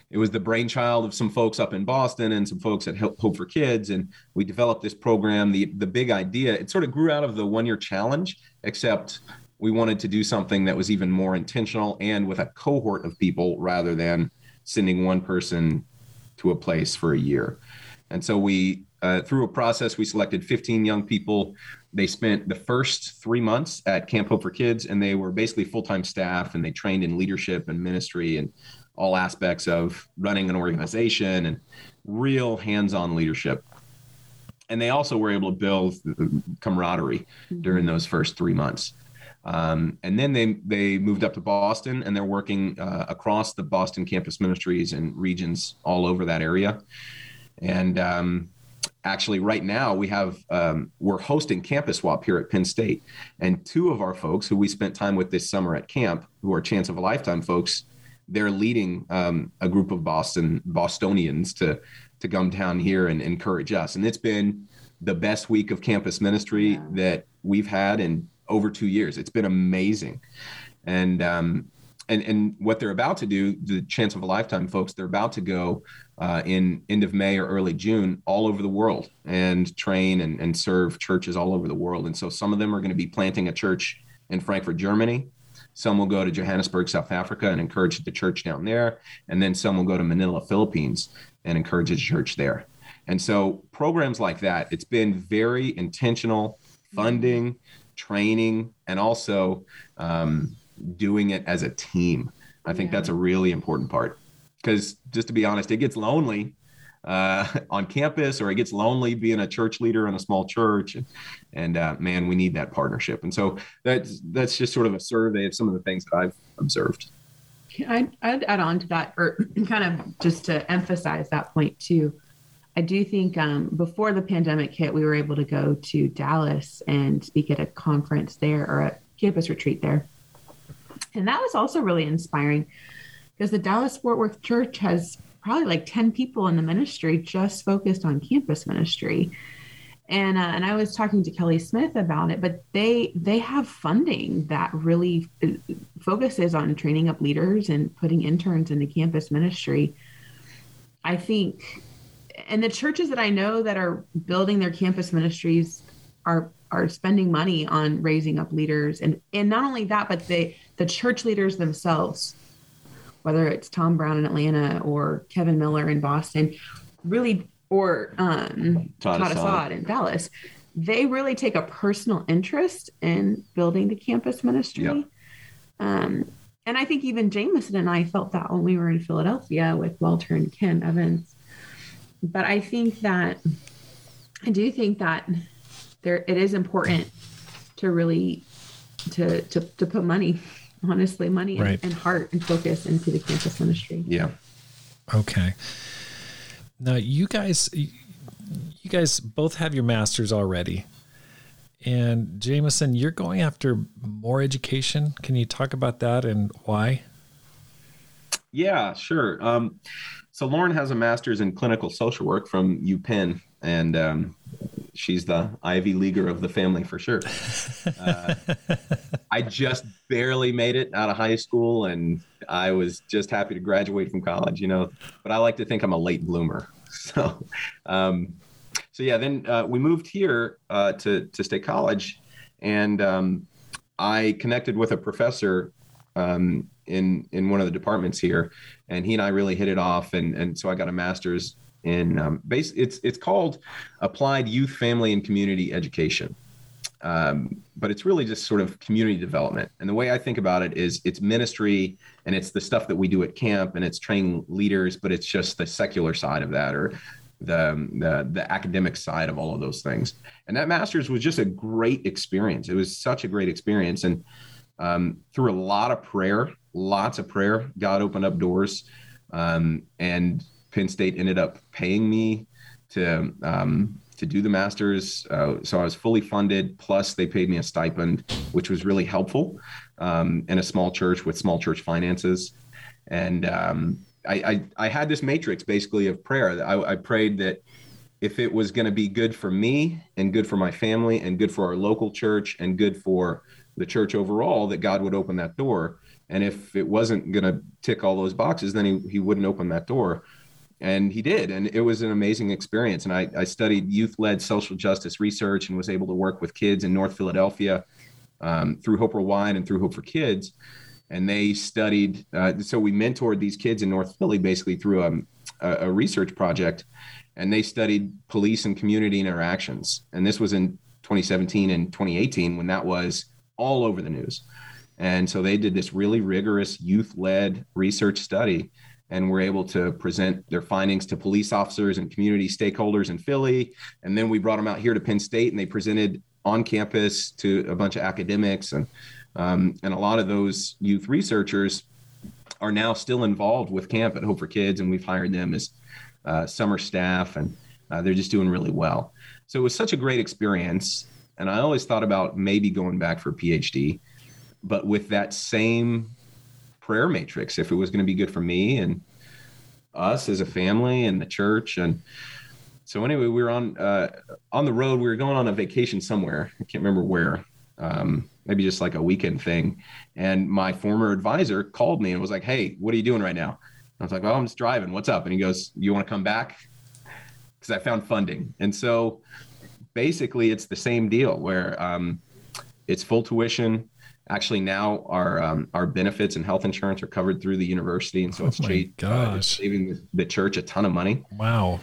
it was the brainchild of some folks up in Boston and some folks at Hope for Kids. And we developed this program. The, the big idea, it sort of grew out of the one year challenge, except we wanted to do something that was even more intentional and with a cohort of people rather than sending one person to a place for a year. And so we, uh, through a process, we selected 15 young people. They spent the first three months at Camp Hope for Kids, and they were basically full time staff, and they trained in leadership and ministry and all aspects of running an organization and real hands on leadership. And they also were able to build camaraderie mm-hmm. during those first three months. Um, and then they they moved up to Boston, and they're working uh, across the Boston campus ministries and regions all over that area. And um, actually, right now we have um, we're hosting Campus Swap here at Penn State, and two of our folks who we spent time with this summer at camp, who are Chance of a Lifetime folks, they're leading um, a group of Boston Bostonians to to come down here and encourage us. And it's been the best week of campus ministry yeah. that we've had in over two years. It's been amazing. And, um, and, and what they're about to do, the chance of a lifetime, folks, they're about to go uh, in end of May or early June all over the world and train and, and serve churches all over the world. And so some of them are going to be planting a church in Frankfurt, Germany. Some will go to Johannesburg, South Africa, and encourage the church down there. And then some will go to Manila, Philippines, and encourage a church there. And so programs like that, it's been very intentional funding, training, and also um, doing it as a team. I think yeah. that's a really important part because just to be honest, it gets lonely uh, on campus or it gets lonely being a church leader in a small church. And, and uh, man, we need that partnership. And so that's, that's just sort of a survey of some of the things that I've observed. I'd, I'd add on to that, or kind of just to emphasize that point too. I do think um, before the pandemic hit, we were able to go to Dallas and speak at a conference there or a campus retreat there. And that was also really inspiring because the Dallas Fort Worth Church has probably like 10 people in the ministry just focused on campus ministry. And, uh, and I was talking to Kelly Smith about it, but they they have funding that really uh, focuses on training up leaders and putting interns into campus ministry. I think and the churches that I know that are building their campus ministries are are spending money on raising up leaders and and not only that but they the church leaders themselves whether it's Tom Brown in Atlanta or Kevin Miller in Boston really or um, Todd, Todd Assad in Dallas they really take a personal interest in building the campus ministry. Yep. Um, and I think even Jamison and I felt that when we were in Philadelphia with Walter and Ken Evans. But I think that I do think that there it is important to really to to, to put money, honestly, money Right. and, and heart and focus into the campus ministry. Yeah. Okay. Now you guys, you guys both have your masters already, and Jamison, you're going after more education. Can you talk about that and why? Yeah, sure. Um, so Lauren has a master's in clinical social work from UPenn, and um, she's the Ivy Leaguer of the family for sure. Uh, I just barely made it out of high school, and I was just happy to graduate from college, you know. But I like to think I'm a late bloomer. So, um, so yeah. Then uh, we moved here uh, to to State College, and um, I connected with a professor um, in in one of the departments here, and he and I really hit it off, and and so I got a master's in um, base. It's it's called Applied Youth, Family, and Community Education, um, but it's really just sort of community development. And the way I think about it is it's ministry, and it's the stuff that we do at camp, and it's training leaders, but it's just the secular side of that, or the, the the academic side of all of those things. And that master's was just a great experience. It was such a great experience, and um, through a lot of prayer, lots of prayer, God opened up doors, um, and Penn State ended up paying me to um, to do the masters. Uh, so I was fully funded. Plus, they paid me a stipend, which was really helpful um, in a small church with small church finances. And um, I, I, I had this matrix basically of prayer. I, I prayed that if it was going to be good for me and good for my family and good for our local church and good for the church overall, that God would open that door. And if it wasn't going to tick all those boxes, then he, he wouldn't open that door. And he did. And it was an amazing experience. And I, I studied youth led social justice research and was able to work with kids in North Philadelphia um, through Hope Worldwide and through Hope for Kids. And they studied, uh, so we mentored these kids in North Philly basically through a, a, a research project. And they studied police and community interactions. And this was in 2017 and 2018 when that was all over the news. And so they did this really rigorous youth led research study and we were able to present their findings to police officers and community stakeholders in Philly. And then we brought them out here to Penn State and they presented on campus to a bunch of academics. And, um, and a lot of those youth researchers are now still involved with camp at Hope for Kids. And we've hired them as uh, summer staff and uh, they're just doing really well. So it was such a great experience. And I always thought about maybe going back for a PhD, but with that same prayer matrix, if it was going to be good for me and us as a family and the church. And so anyway, we were on uh, on the road. We were going on a vacation somewhere. I can't remember where. Um, maybe just like a weekend thing. And my former advisor called me and was like, "Hey, what are you doing right now?" I was like, "Well, I'm just driving. What's up?" And he goes, "You want to come back?" Because I found funding. And so basically, it's the same deal where um, it's full tuition. Actually, now our um, our benefits and health insurance are covered through the university, and so it's, Oh my cha- uh, it's saving the, the church a ton of money. Wow.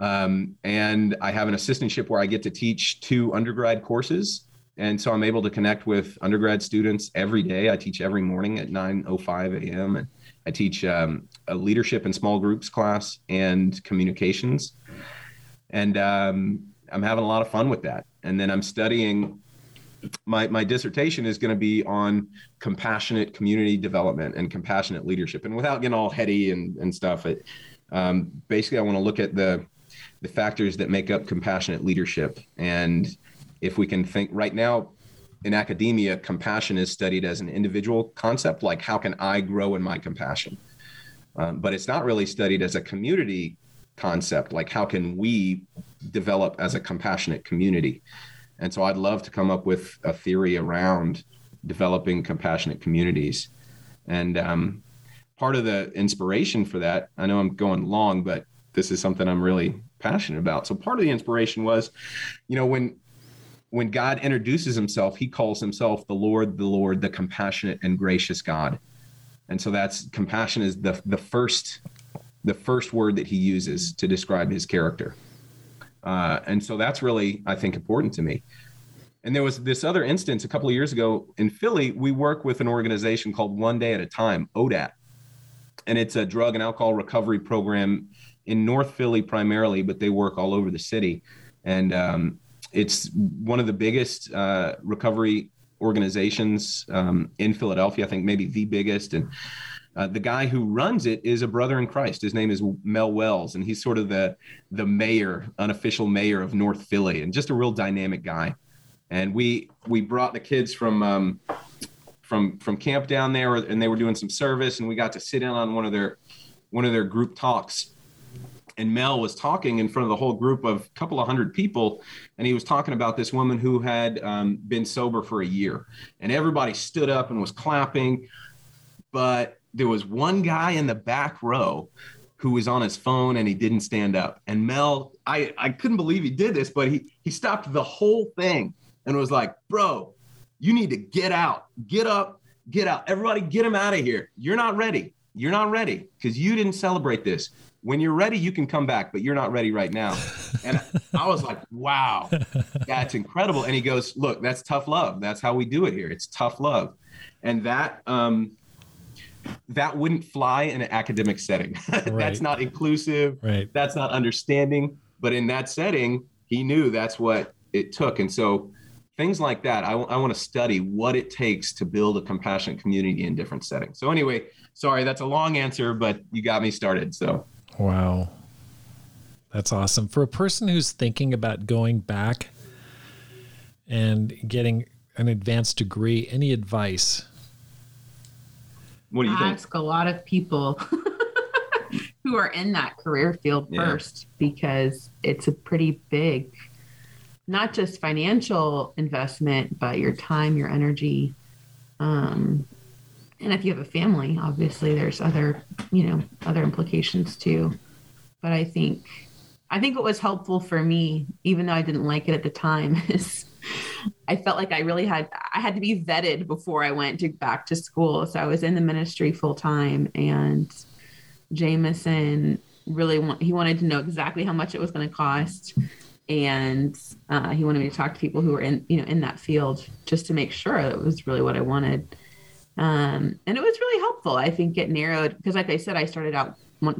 Um, and I have an assistantship where I get to teach two undergrad courses. And so I'm able to connect with undergrad students every day. I teach every morning at 9.05 a.m. And I teach um, a leadership and small groups class and communications. And um, I'm having a lot of fun with that. And then I'm studying. My, my dissertation is going to be on compassionate community development and compassionate leadership. And without getting all heady and, and stuff, it, um, basically, I want to look at the the factors that make up compassionate leadership. And if we can think right now in academia, compassion is studied as an individual concept, like how can I grow in my compassion? Um, but it's not really studied as a community concept, like how can we develop as a compassionate community? And so I'd love to come up with a theory around developing compassionate communities. And um, part of the inspiration for that, I know I'm going long, but this is something I'm really passionate about. So part of the inspiration was, you know, when when God introduces himself, he calls himself the Lord, the Lord, the compassionate and gracious God. And so that's compassion is the the first the first word that he uses to describe his character. Uh, and so that's really, I think, important to me. And there was this other instance a couple of years ago in Philly. We work with an organization called One Day at a Time, ODAT. And it's a drug and alcohol recovery program in North Philly primarily, but they work all over the city. And um, it's one of the biggest uh, recovery organizations um, in Philadelphia. I think maybe the biggest. And uh, the guy who runs it is a brother in Christ. His name is Mel Wells, and he's sort of the the mayor, unofficial mayor of North Philly, and just a real dynamic guy. And we we brought the kids from um, from from camp down there, and they were doing some service, and we got to sit in on one of their one of their group talks and Mel was talking in front of the whole group of a couple of hundred people, and he was talking about this woman who had um, been sober for a year, and everybody stood up and was clapping, but there was one guy in the back row who was on his phone and he didn't stand up. And Mel, I I couldn't believe he did this, but he he stopped the whole thing and was like, "Bro, you need to get out, get up, get out. Everybody, get him out of here. You're not ready. You're not ready because you didn't celebrate this." when you're ready, you can come back, but you're not ready right now. And I was like, wow, that's incredible. And he goes, look, that's tough love. That's how we do it here. It's tough love. And that, um, that wouldn't fly in an academic setting. Right. that's not inclusive. Right. That's not understanding. But in that setting, he knew that's what it took. And so things like that, I, w- I want to study what it takes to build a compassionate community in different settings. So anyway, sorry, that's a long answer, but you got me started. So Wow. That's awesome. For a person who's thinking about going back and getting an advanced degree, any advice? What do you Ask think? a lot of people who are in that career field yeah. first because it's a pretty big, not just financial investment, but your time, your energy. Um, and if you have a family, obviously there's other, you know, other implications too. But I think, I think what was helpful for me, even though I didn't like it at the time, is I felt like I really had, I had to be vetted before I went to back to school. So I was in the ministry full time, and Jamison really want, he wanted to know exactly how much it was going to cost and uh, he wanted me to talk to people who were in you know in that field just to make sure that it was really what I wanted. Um, and it was really helpful. I think it narrowed because, like I said, I started out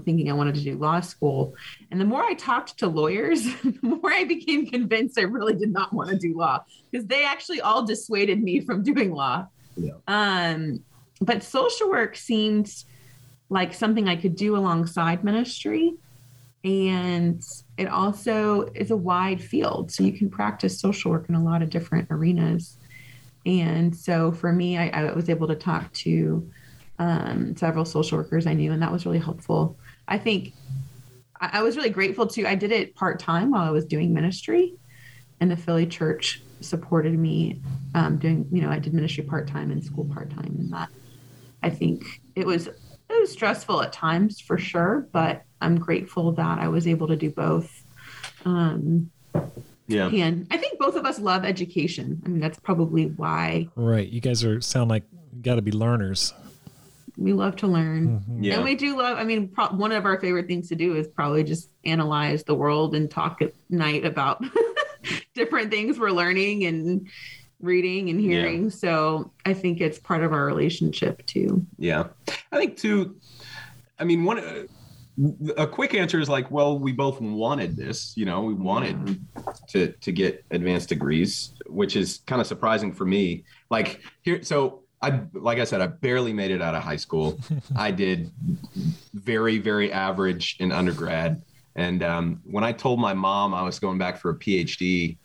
thinking I wanted to do law school. And the more I talked to lawyers, the more I became convinced I really did not want to do law because they actually all dissuaded me from doing law. Yeah. Um, but social work seemed like something I could do alongside ministry. And it also is a wide field. So you can practice social work in a lot of different arenas. And so for me, I, I was able to talk to um, several social workers I knew, and that was really helpful. I think I, I was really grateful too. I did it part time while I was doing ministry, and the Philly church supported me um, doing. You know, I did ministry part time and school part time, and that I think it was it was stressful at times for sure, but I'm grateful that I was able to do both. Um, yeah. And I think both of us love education. I mean, that's probably why. Right. You guys are sound like got to be learners. We love to learn. Mm-hmm. Yeah. And we do love, I mean, pro- one of our favorite things to do is probably just analyze the world and talk at night about different things we're learning and reading and hearing. Yeah. So I think it's part of our relationship too. Yeah. I think too, I mean, one, uh, a quick answer is like, well, we both wanted this, you know, we wanted to to get advanced degrees, which is kind of surprising for me. Like here, so I like I said, I barely made it out of high school. I did very, very average in undergrad. And um, when I told my mom I was going back for a PhD,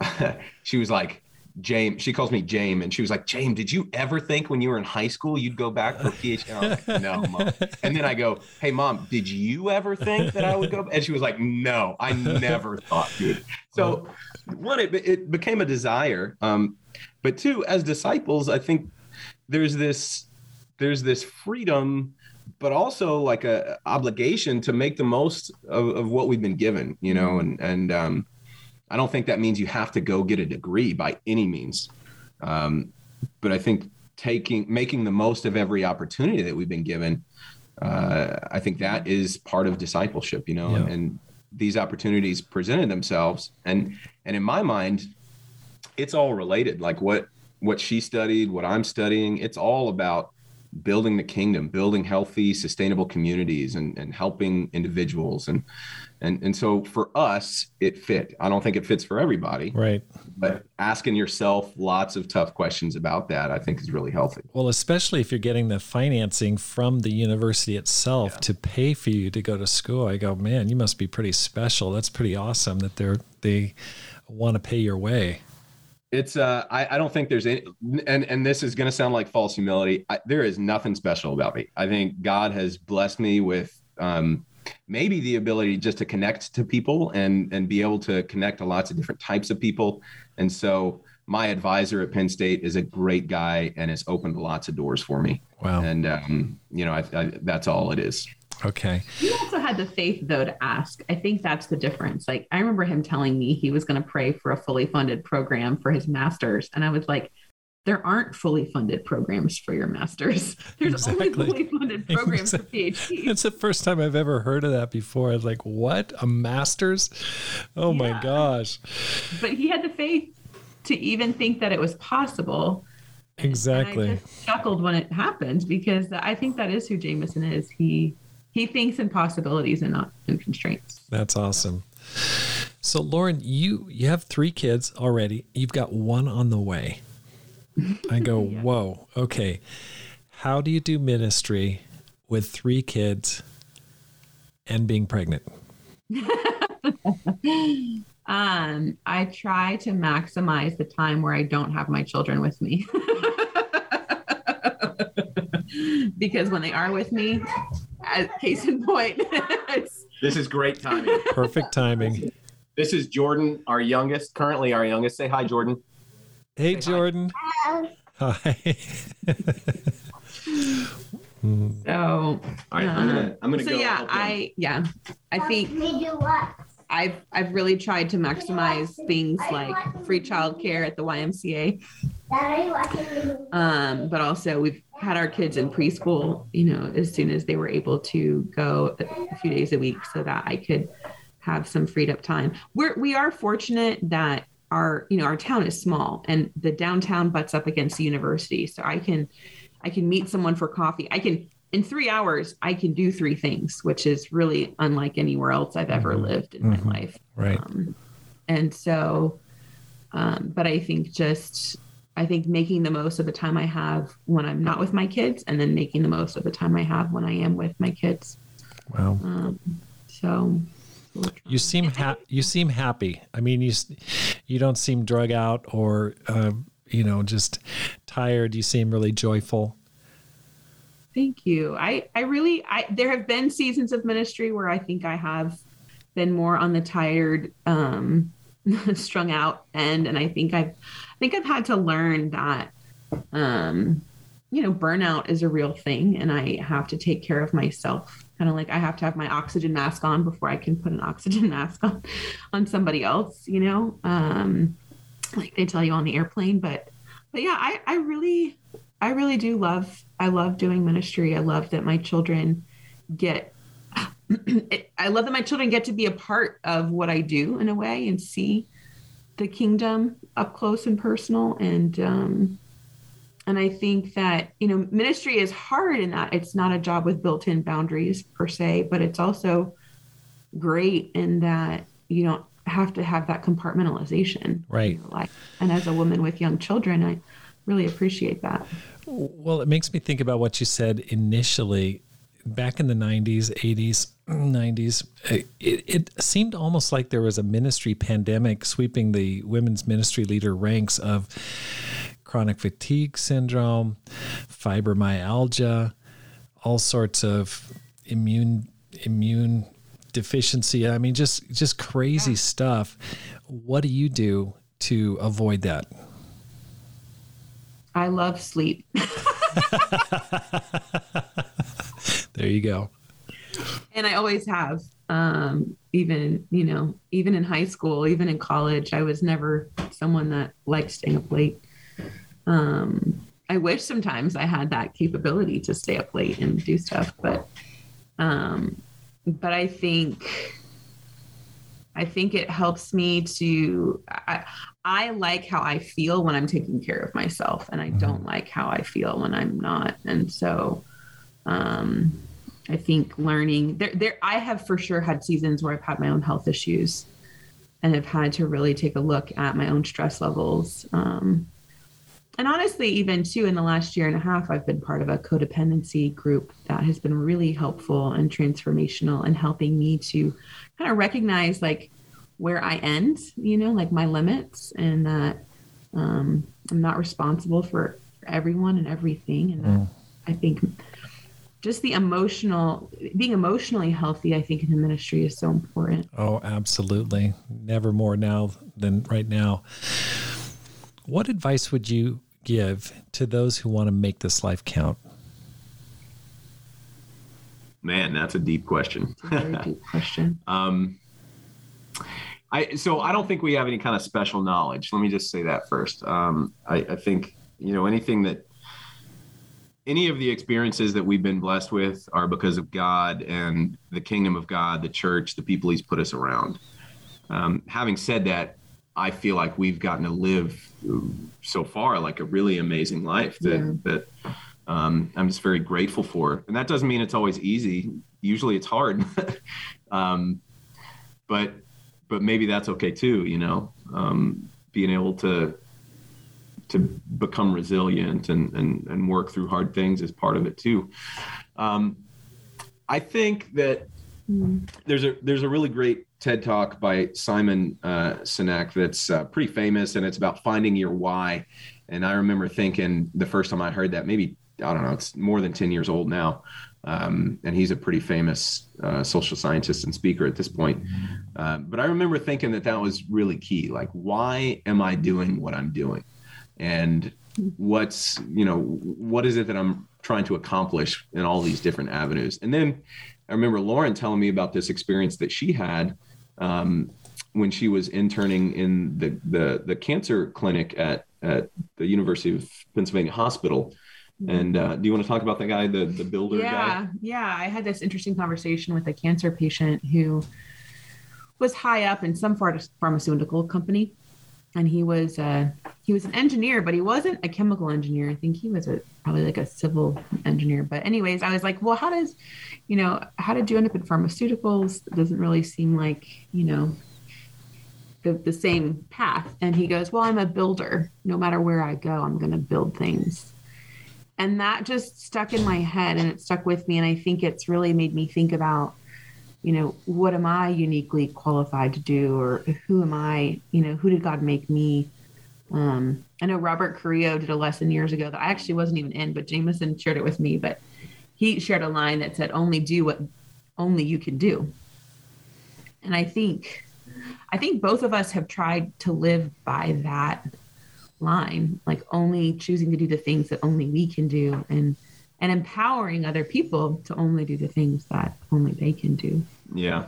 she was like, James, she calls me James, and she was like, James, did you ever think when you were in high school you'd go back for a PhD? And I was like, no, mom. And then I go, hey, mom, did you ever think that I would go? And she was like, no, I never thought, dude. So, one, it, it became a desire. Um, but two, as disciples, I think there's this there's this freedom but also like a obligation to make the most of, of what we've been given you know and and um, i don't think that means you have to go get a degree by any means. Um, but i think taking making the most of every opportunity that we've been given uh, i think that is part of discipleship you know yeah. and these opportunities presented themselves. And and in my mind it's all related. Like what what she studied what i'm studying. It's all about building the kingdom building healthy sustainable communities and, and helping individuals. And and and so for us it fit. I don't think it fits for everybody right. but asking yourself lots of tough questions about that i think is really healthy. Well especially if you're getting the financing from the university itself yeah. to pay for you to go to school i go man you must be pretty special. That's pretty awesome that they're they want to pay your way it's uh I, I don't think there's any and and this is going to sound like false humility. I, there is nothing special about me. I think god has blessed me with um maybe the ability just to connect to people and and be able to connect to lots of different types of people. And so my advisor at penn state is a great guy and has opened lots of doors for me. Wow. And um you know I, I that's all it is Okay. He also had the faith, though, to ask. I think that's the difference. Like, I remember him telling me he was going to pray for a fully funded program for his master's. And I was like, there aren't fully funded programs for your master's. There's exactly. only fully funded programs exactly. for PhD. It's the first time I've ever heard of that before. I was like, what? A master's? Oh yeah. my gosh. But he had the faith to even think that it was possible. Exactly. And I just chuckled when it happened because I think that is who Jamison is. He he thinks in possibilities and not in constraints. That's awesome. So Lauren, you you have three kids already. You've got one on the way. I go, yeah. whoa, okay. How do you do ministry with three kids and being pregnant? um, I try to maximize the time where I don't have my children with me. because when they are with me, case in point, this is great timing. Perfect timing. This is Jordan, our youngest, currently our youngest. Say hi, Jordan. Hey, Say Jordan. Hi. hi. so, all right, I'm gonna, I'm gonna so go. yeah, I yeah, I think I've I've really tried to maximize things like free childcare at the YMCA. Um, but also we've had our kids in preschool, you know, as soon as they were able to go a few days a week so that I could have some freed up time. We're we are fortunate that our, you know, our town is small and the downtown butts up against the university. So I can I can meet someone for coffee. I can in three hours I can do three things, which is really unlike anywhere else I've ever mm-hmm. lived in mm-hmm. my life. Right. Um, and so um, but I think just I think making the most of the time I have when I'm not with my kids, and then making the most of the time I have when I am with my kids. Wow. Um, so you seem ha- you seem happy. I mean, you you don't seem drug out or uh, you know just tired. You seem really joyful. Thank you. I I really I there have been seasons of ministry where I think I have been more on the tired um strung out end and I think I've I think I've had to learn that, um, you know, burnout is a real thing and I have to take care of myself. Kind of like I have to have my oxygen mask on before I can put an oxygen mask on on somebody else, you know, um, like they tell you on the airplane. But, but yeah, I, I really, I really do love, I love doing ministry. I love that my children get I love that my children get to be a part of what I do in a way and see the kingdom up close and personal and um and i think that you know ministry is hard in that it's not a job with built-in boundaries per se but it's also great in that you don't have to have that compartmentalization right life. and as a woman with young children i really appreciate that well it makes me think about what you said initially back in the 90s, 80s, 90s, it, it, seemed almost like there was a ministry pandemic sweeping the women's ministry leader ranks of chronic fatigue syndrome, fibromyalgia, all sorts of immune immune deficiency. I mean, just just crazy yeah. stuff. What do you do to avoid that? I love sleep. There you go. And I always have. Um, even, you know, even in high school, even in college, I was never someone that liked staying up late. Um, I wish sometimes I had that capability to stay up late and do stuff, but um, but I think I think it helps me to I, I like how I feel when I'm taking care of myself and I Mm-hmm. don't like how I feel when I'm not. And so um I think learning there there I have for sure had seasons where I've had my own health issues and have had to really take a look at my own stress levels. Um and honestly, even too, in the last year and a half, I've been part of a codependency group that has been really helpful and transformational and helping me to kind of recognize like where I end, you know, like my limits, and that um, I'm not responsible for everyone and everything. And that I think just the emotional, being emotionally healthy, I think in the ministry is so important. Oh, absolutely. Never more now than right now. What advice would you give to those who want to make this life count? Man, that's a deep question. A very deep question. Um, I so I don't think we have any kind of special knowledge. Let me just say that first. Um, I, I think you know anything that any of the experiences that we've been blessed with are because of God and the kingdom of God, the church, the people He's put us around. Um, having said that, I feel like we've gotten to live so far like a really amazing life that Yeah. that um, I'm just very grateful for. And that doesn't mean it's always easy. Usually, it's hard. um, but but maybe that's okay too. You know, um, being able to to become resilient and, and and work through hard things is part of it too. Um, I think that there's a there's a really great TED talk by Simon uh, Sinek that's uh, pretty famous, and it's about finding your why. And I remember thinking the first time I heard that, maybe I don't know, it's more than ten years old now, um, and he's a pretty famous uh, social scientist and speaker at this point. Uh, but I remember thinking that that was really key. Like, why am I doing what I'm doing? And what's you know what is it that I'm trying to accomplish in all these different avenues? And then I remember Lauren telling me about this experience that she had um, when she was interning in the the, the cancer clinic at at the University of Pennsylvania Hospital. And uh, do you want to talk about that guy, the the builder yeah guy? yeah i had this interesting conversation with a cancer patient who was high up in some phar- pharmaceutical company. And he was uh, he was an engineer but he wasn't a chemical engineer. I think he was a probably like a civil engineer. But anyways i was like well how does you know how did you end up in pharmaceuticals? It doesn't really seem like you know the, the same path. And he goes well i'm a builder. No matter where i go i'm going to build things and that just stuck in my head and it stuck with me. And i think it's really made me think about you know what am i uniquely qualified to do? Or who am i you know who did god make me? Um, i know robert carrillo did a lesson years ago that i actually wasn't even in but jamison shared it with me. But he shared a line that said only do what only you can do. And i think i think both of us have tried to live by that line like only choosing to do the things that only we can do and and empowering other people to only do the things that only they can do Yeah.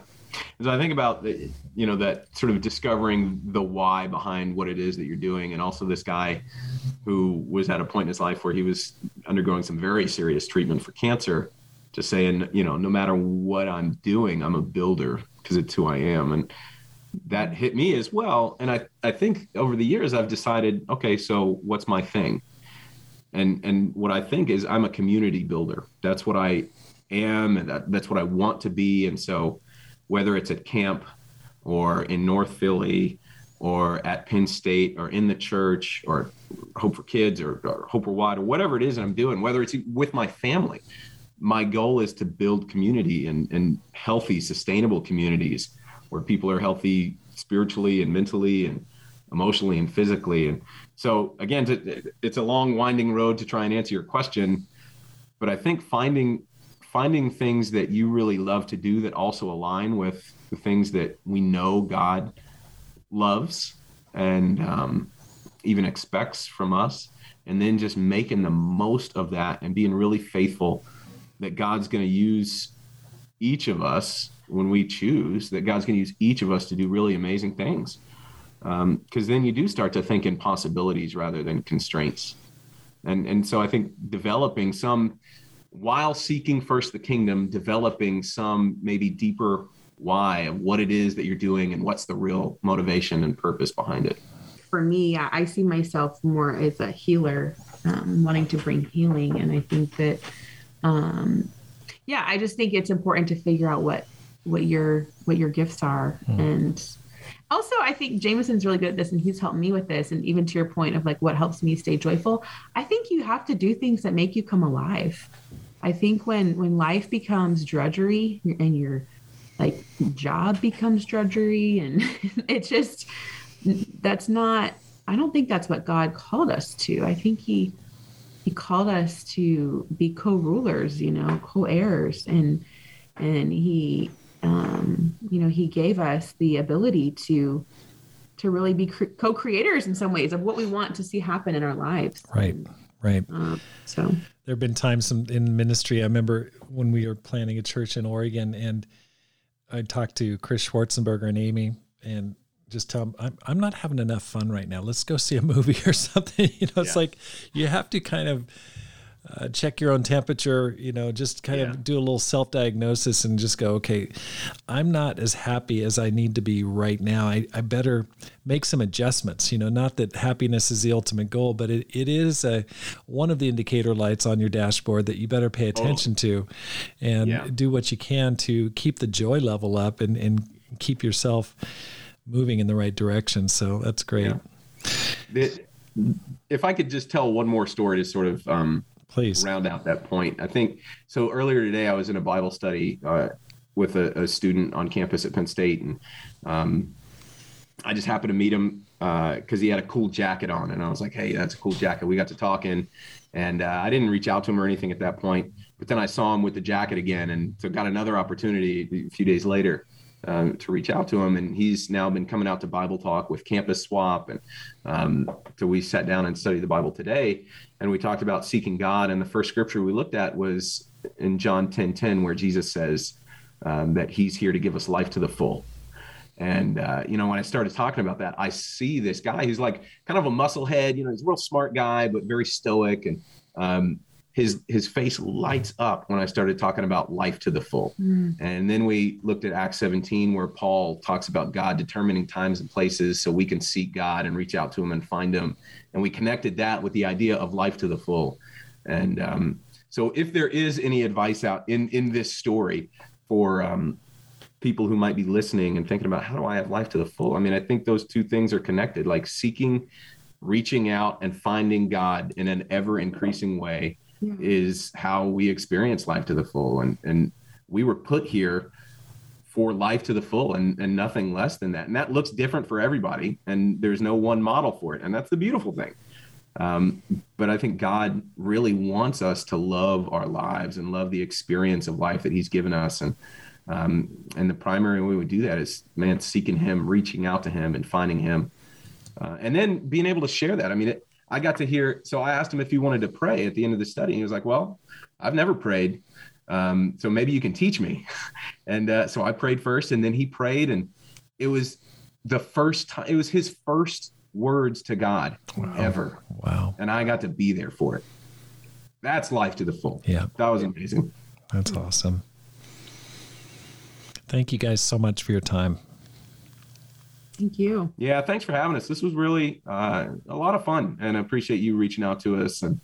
So I think about the, you know that sort of discovering the why behind what it is that you're doing, and also this guy who was at a point in his life where he was undergoing some very serious treatment for cancer, just saying, you know, no matter what I'm doing, I'm a builder because it's who I am, and that mm-hmm. hit me as well. And I I think over the years I've decided, okay, so what's my thing? And and what I think is I'm a community builder. That's what I am, and that, that's what I want to be, and so whether it's at camp or in North Philly or at Penn State or in the church or Hope for Kids or, or Hope Worldwide or whatever it is that I'm doing, whether it's with my family, my goal is to build community and, and healthy, sustainable communities where people are healthy spiritually and mentally and emotionally and physically. And so, again, to, it's a long, winding road to try and answer your question. But I think finding finding things that you really love to do that also align with the things that we know God loves and um, even expects from us, and then just making the most of that and being really faithful that God's going to use each of us when we choose, that God's going to use each of us to do really amazing things. Because um, then you do start to think in possibilities rather than constraints. And, and so I think developing some while seeking first the kingdom, developing some maybe deeper why of what it is that you're doing and what's the real motivation and purpose behind it. For me, I see myself more as a healer, um, wanting to bring healing, and I think that, um, yeah, I just think it's important to figure out what what your what your gifts are, mm. and also I think Jamison's really good at this, and he's helped me with this. And even to your point of like what helps me stay joyful, I think you have to do things that make you come alive. I think when when life becomes drudgery and your like job becomes drudgery and it's just that's not I don't think that's what God called us to. I think he he called us to be co-rulers, you know, co-heirs and and he um you know, he gave us the ability to to really be co-creators in some ways of what we want to see happen in our lives. Right. Right. Uh, so there have been times in ministry. I remember when we were planning a church in Oregon, and I talked to Chris Schwarzenberger and Amy, and just tell them I'm I'm not having enough fun right now. Let's go see a movie or something. You know, it's yeah. like you have to kind of uh, check your own temperature, you know, just kind yeah. of do a little self diagnosis and just go, okay, I'm not as happy as I need to be right now. I, I better make some adjustments, you know, not that happiness is the ultimate goal, but it, it is a, one of the indicator lights on your dashboard that you better pay attention oh. to and yeah. do what you can to keep the joy level up and, and keep yourself moving in the right direction. So that's great. Yeah. if I could just tell one more story to sort of, um, please round out that point. I think so. Earlier today, I was in a Bible study uh, with a, a, student on campus at Penn State, and um, I just happened to meet him because uh, he had a cool jacket on, and I was like, "Hey, that's a cool jacket." We got to talking, and uh, I didn't reach out to him or anything at that point. But then I saw him with the jacket again, and so got another opportunity a few days later um, to reach out to him. And he's now been coming out to Bible Talk with Campus Swap. And um, so we sat down and studied the Bible today. And we talked about seeking God. And the first scripture we looked at was in John 10 10, where Jesus says um, that he's here to give us life to the full. And, uh, you know, when I started talking about that, I see this guy who's like kind of a musclehead, you know, he's a real smart guy, but very stoic. And, um, his his face lights up when I started talking about life to the full. Mm. And then we looked at Acts 17 where Paul talks about God determining times and places so we can seek God and reach out to him and find him. And we connected that with the idea of life to the full. And um, so if there is any advice out in in this story for um, people who might be listening and thinking about how do I have life to the full? I mean, I think those two things are connected, like seeking reaching out and finding God in an ever increasing way yeah. is how we experience life to the full. And, and we were put here for life to the full and, and nothing less than that. And that looks different for everybody. And there's no one model for it. And that's the beautiful thing. Um, but I think God really wants us to love our lives and love the experience of life that He's given us. And um, and the primary way we do that is, man, seeking Him, reaching out to Him, and finding Him, uh, and then being able to share that. I mean, it, I got to hear. So I asked him if he wanted to pray at the end of the study. He was like, "Well, I've never prayed, um, so maybe you can teach me." and uh, so I prayed first, and then he prayed, and it was the first time. It was his first words to God wow. ever. Wow! And I got to be there for it. That's life to the full. Yeah, that was amazing. That's awesome. Thank you guys so much for your time. Thank you. Yeah, thanks for having us. This was really uh, a lot of fun, and I appreciate you reaching out to us and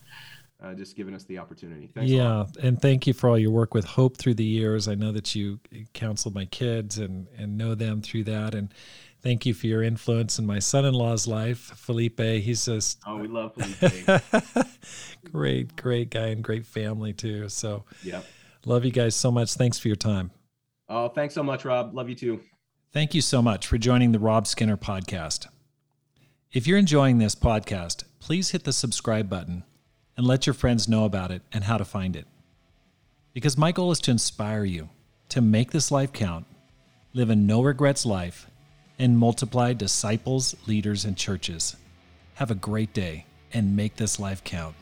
uh, just giving us the opportunity. Thanks yeah, and thank you for all your work with Hope through the years. I know that you counseled my kids and and know them through that, and thank you for your influence in my son-in-law's life, Felipe. He's just oh, we love Felipe. great, great guy and great family too. So yeah, love you guys so much. Thanks for your time. Oh, thanks so much, Rob. Love you too. Thank you so much for joining the Rob Skinner podcast. If you're enjoying this podcast, please hit the subscribe button and let your friends know about it and how to find it. Because my goal is to inspire you to make this life count, live a no regrets life, and multiply disciples, leaders, and churches. Have a great day and make this life count.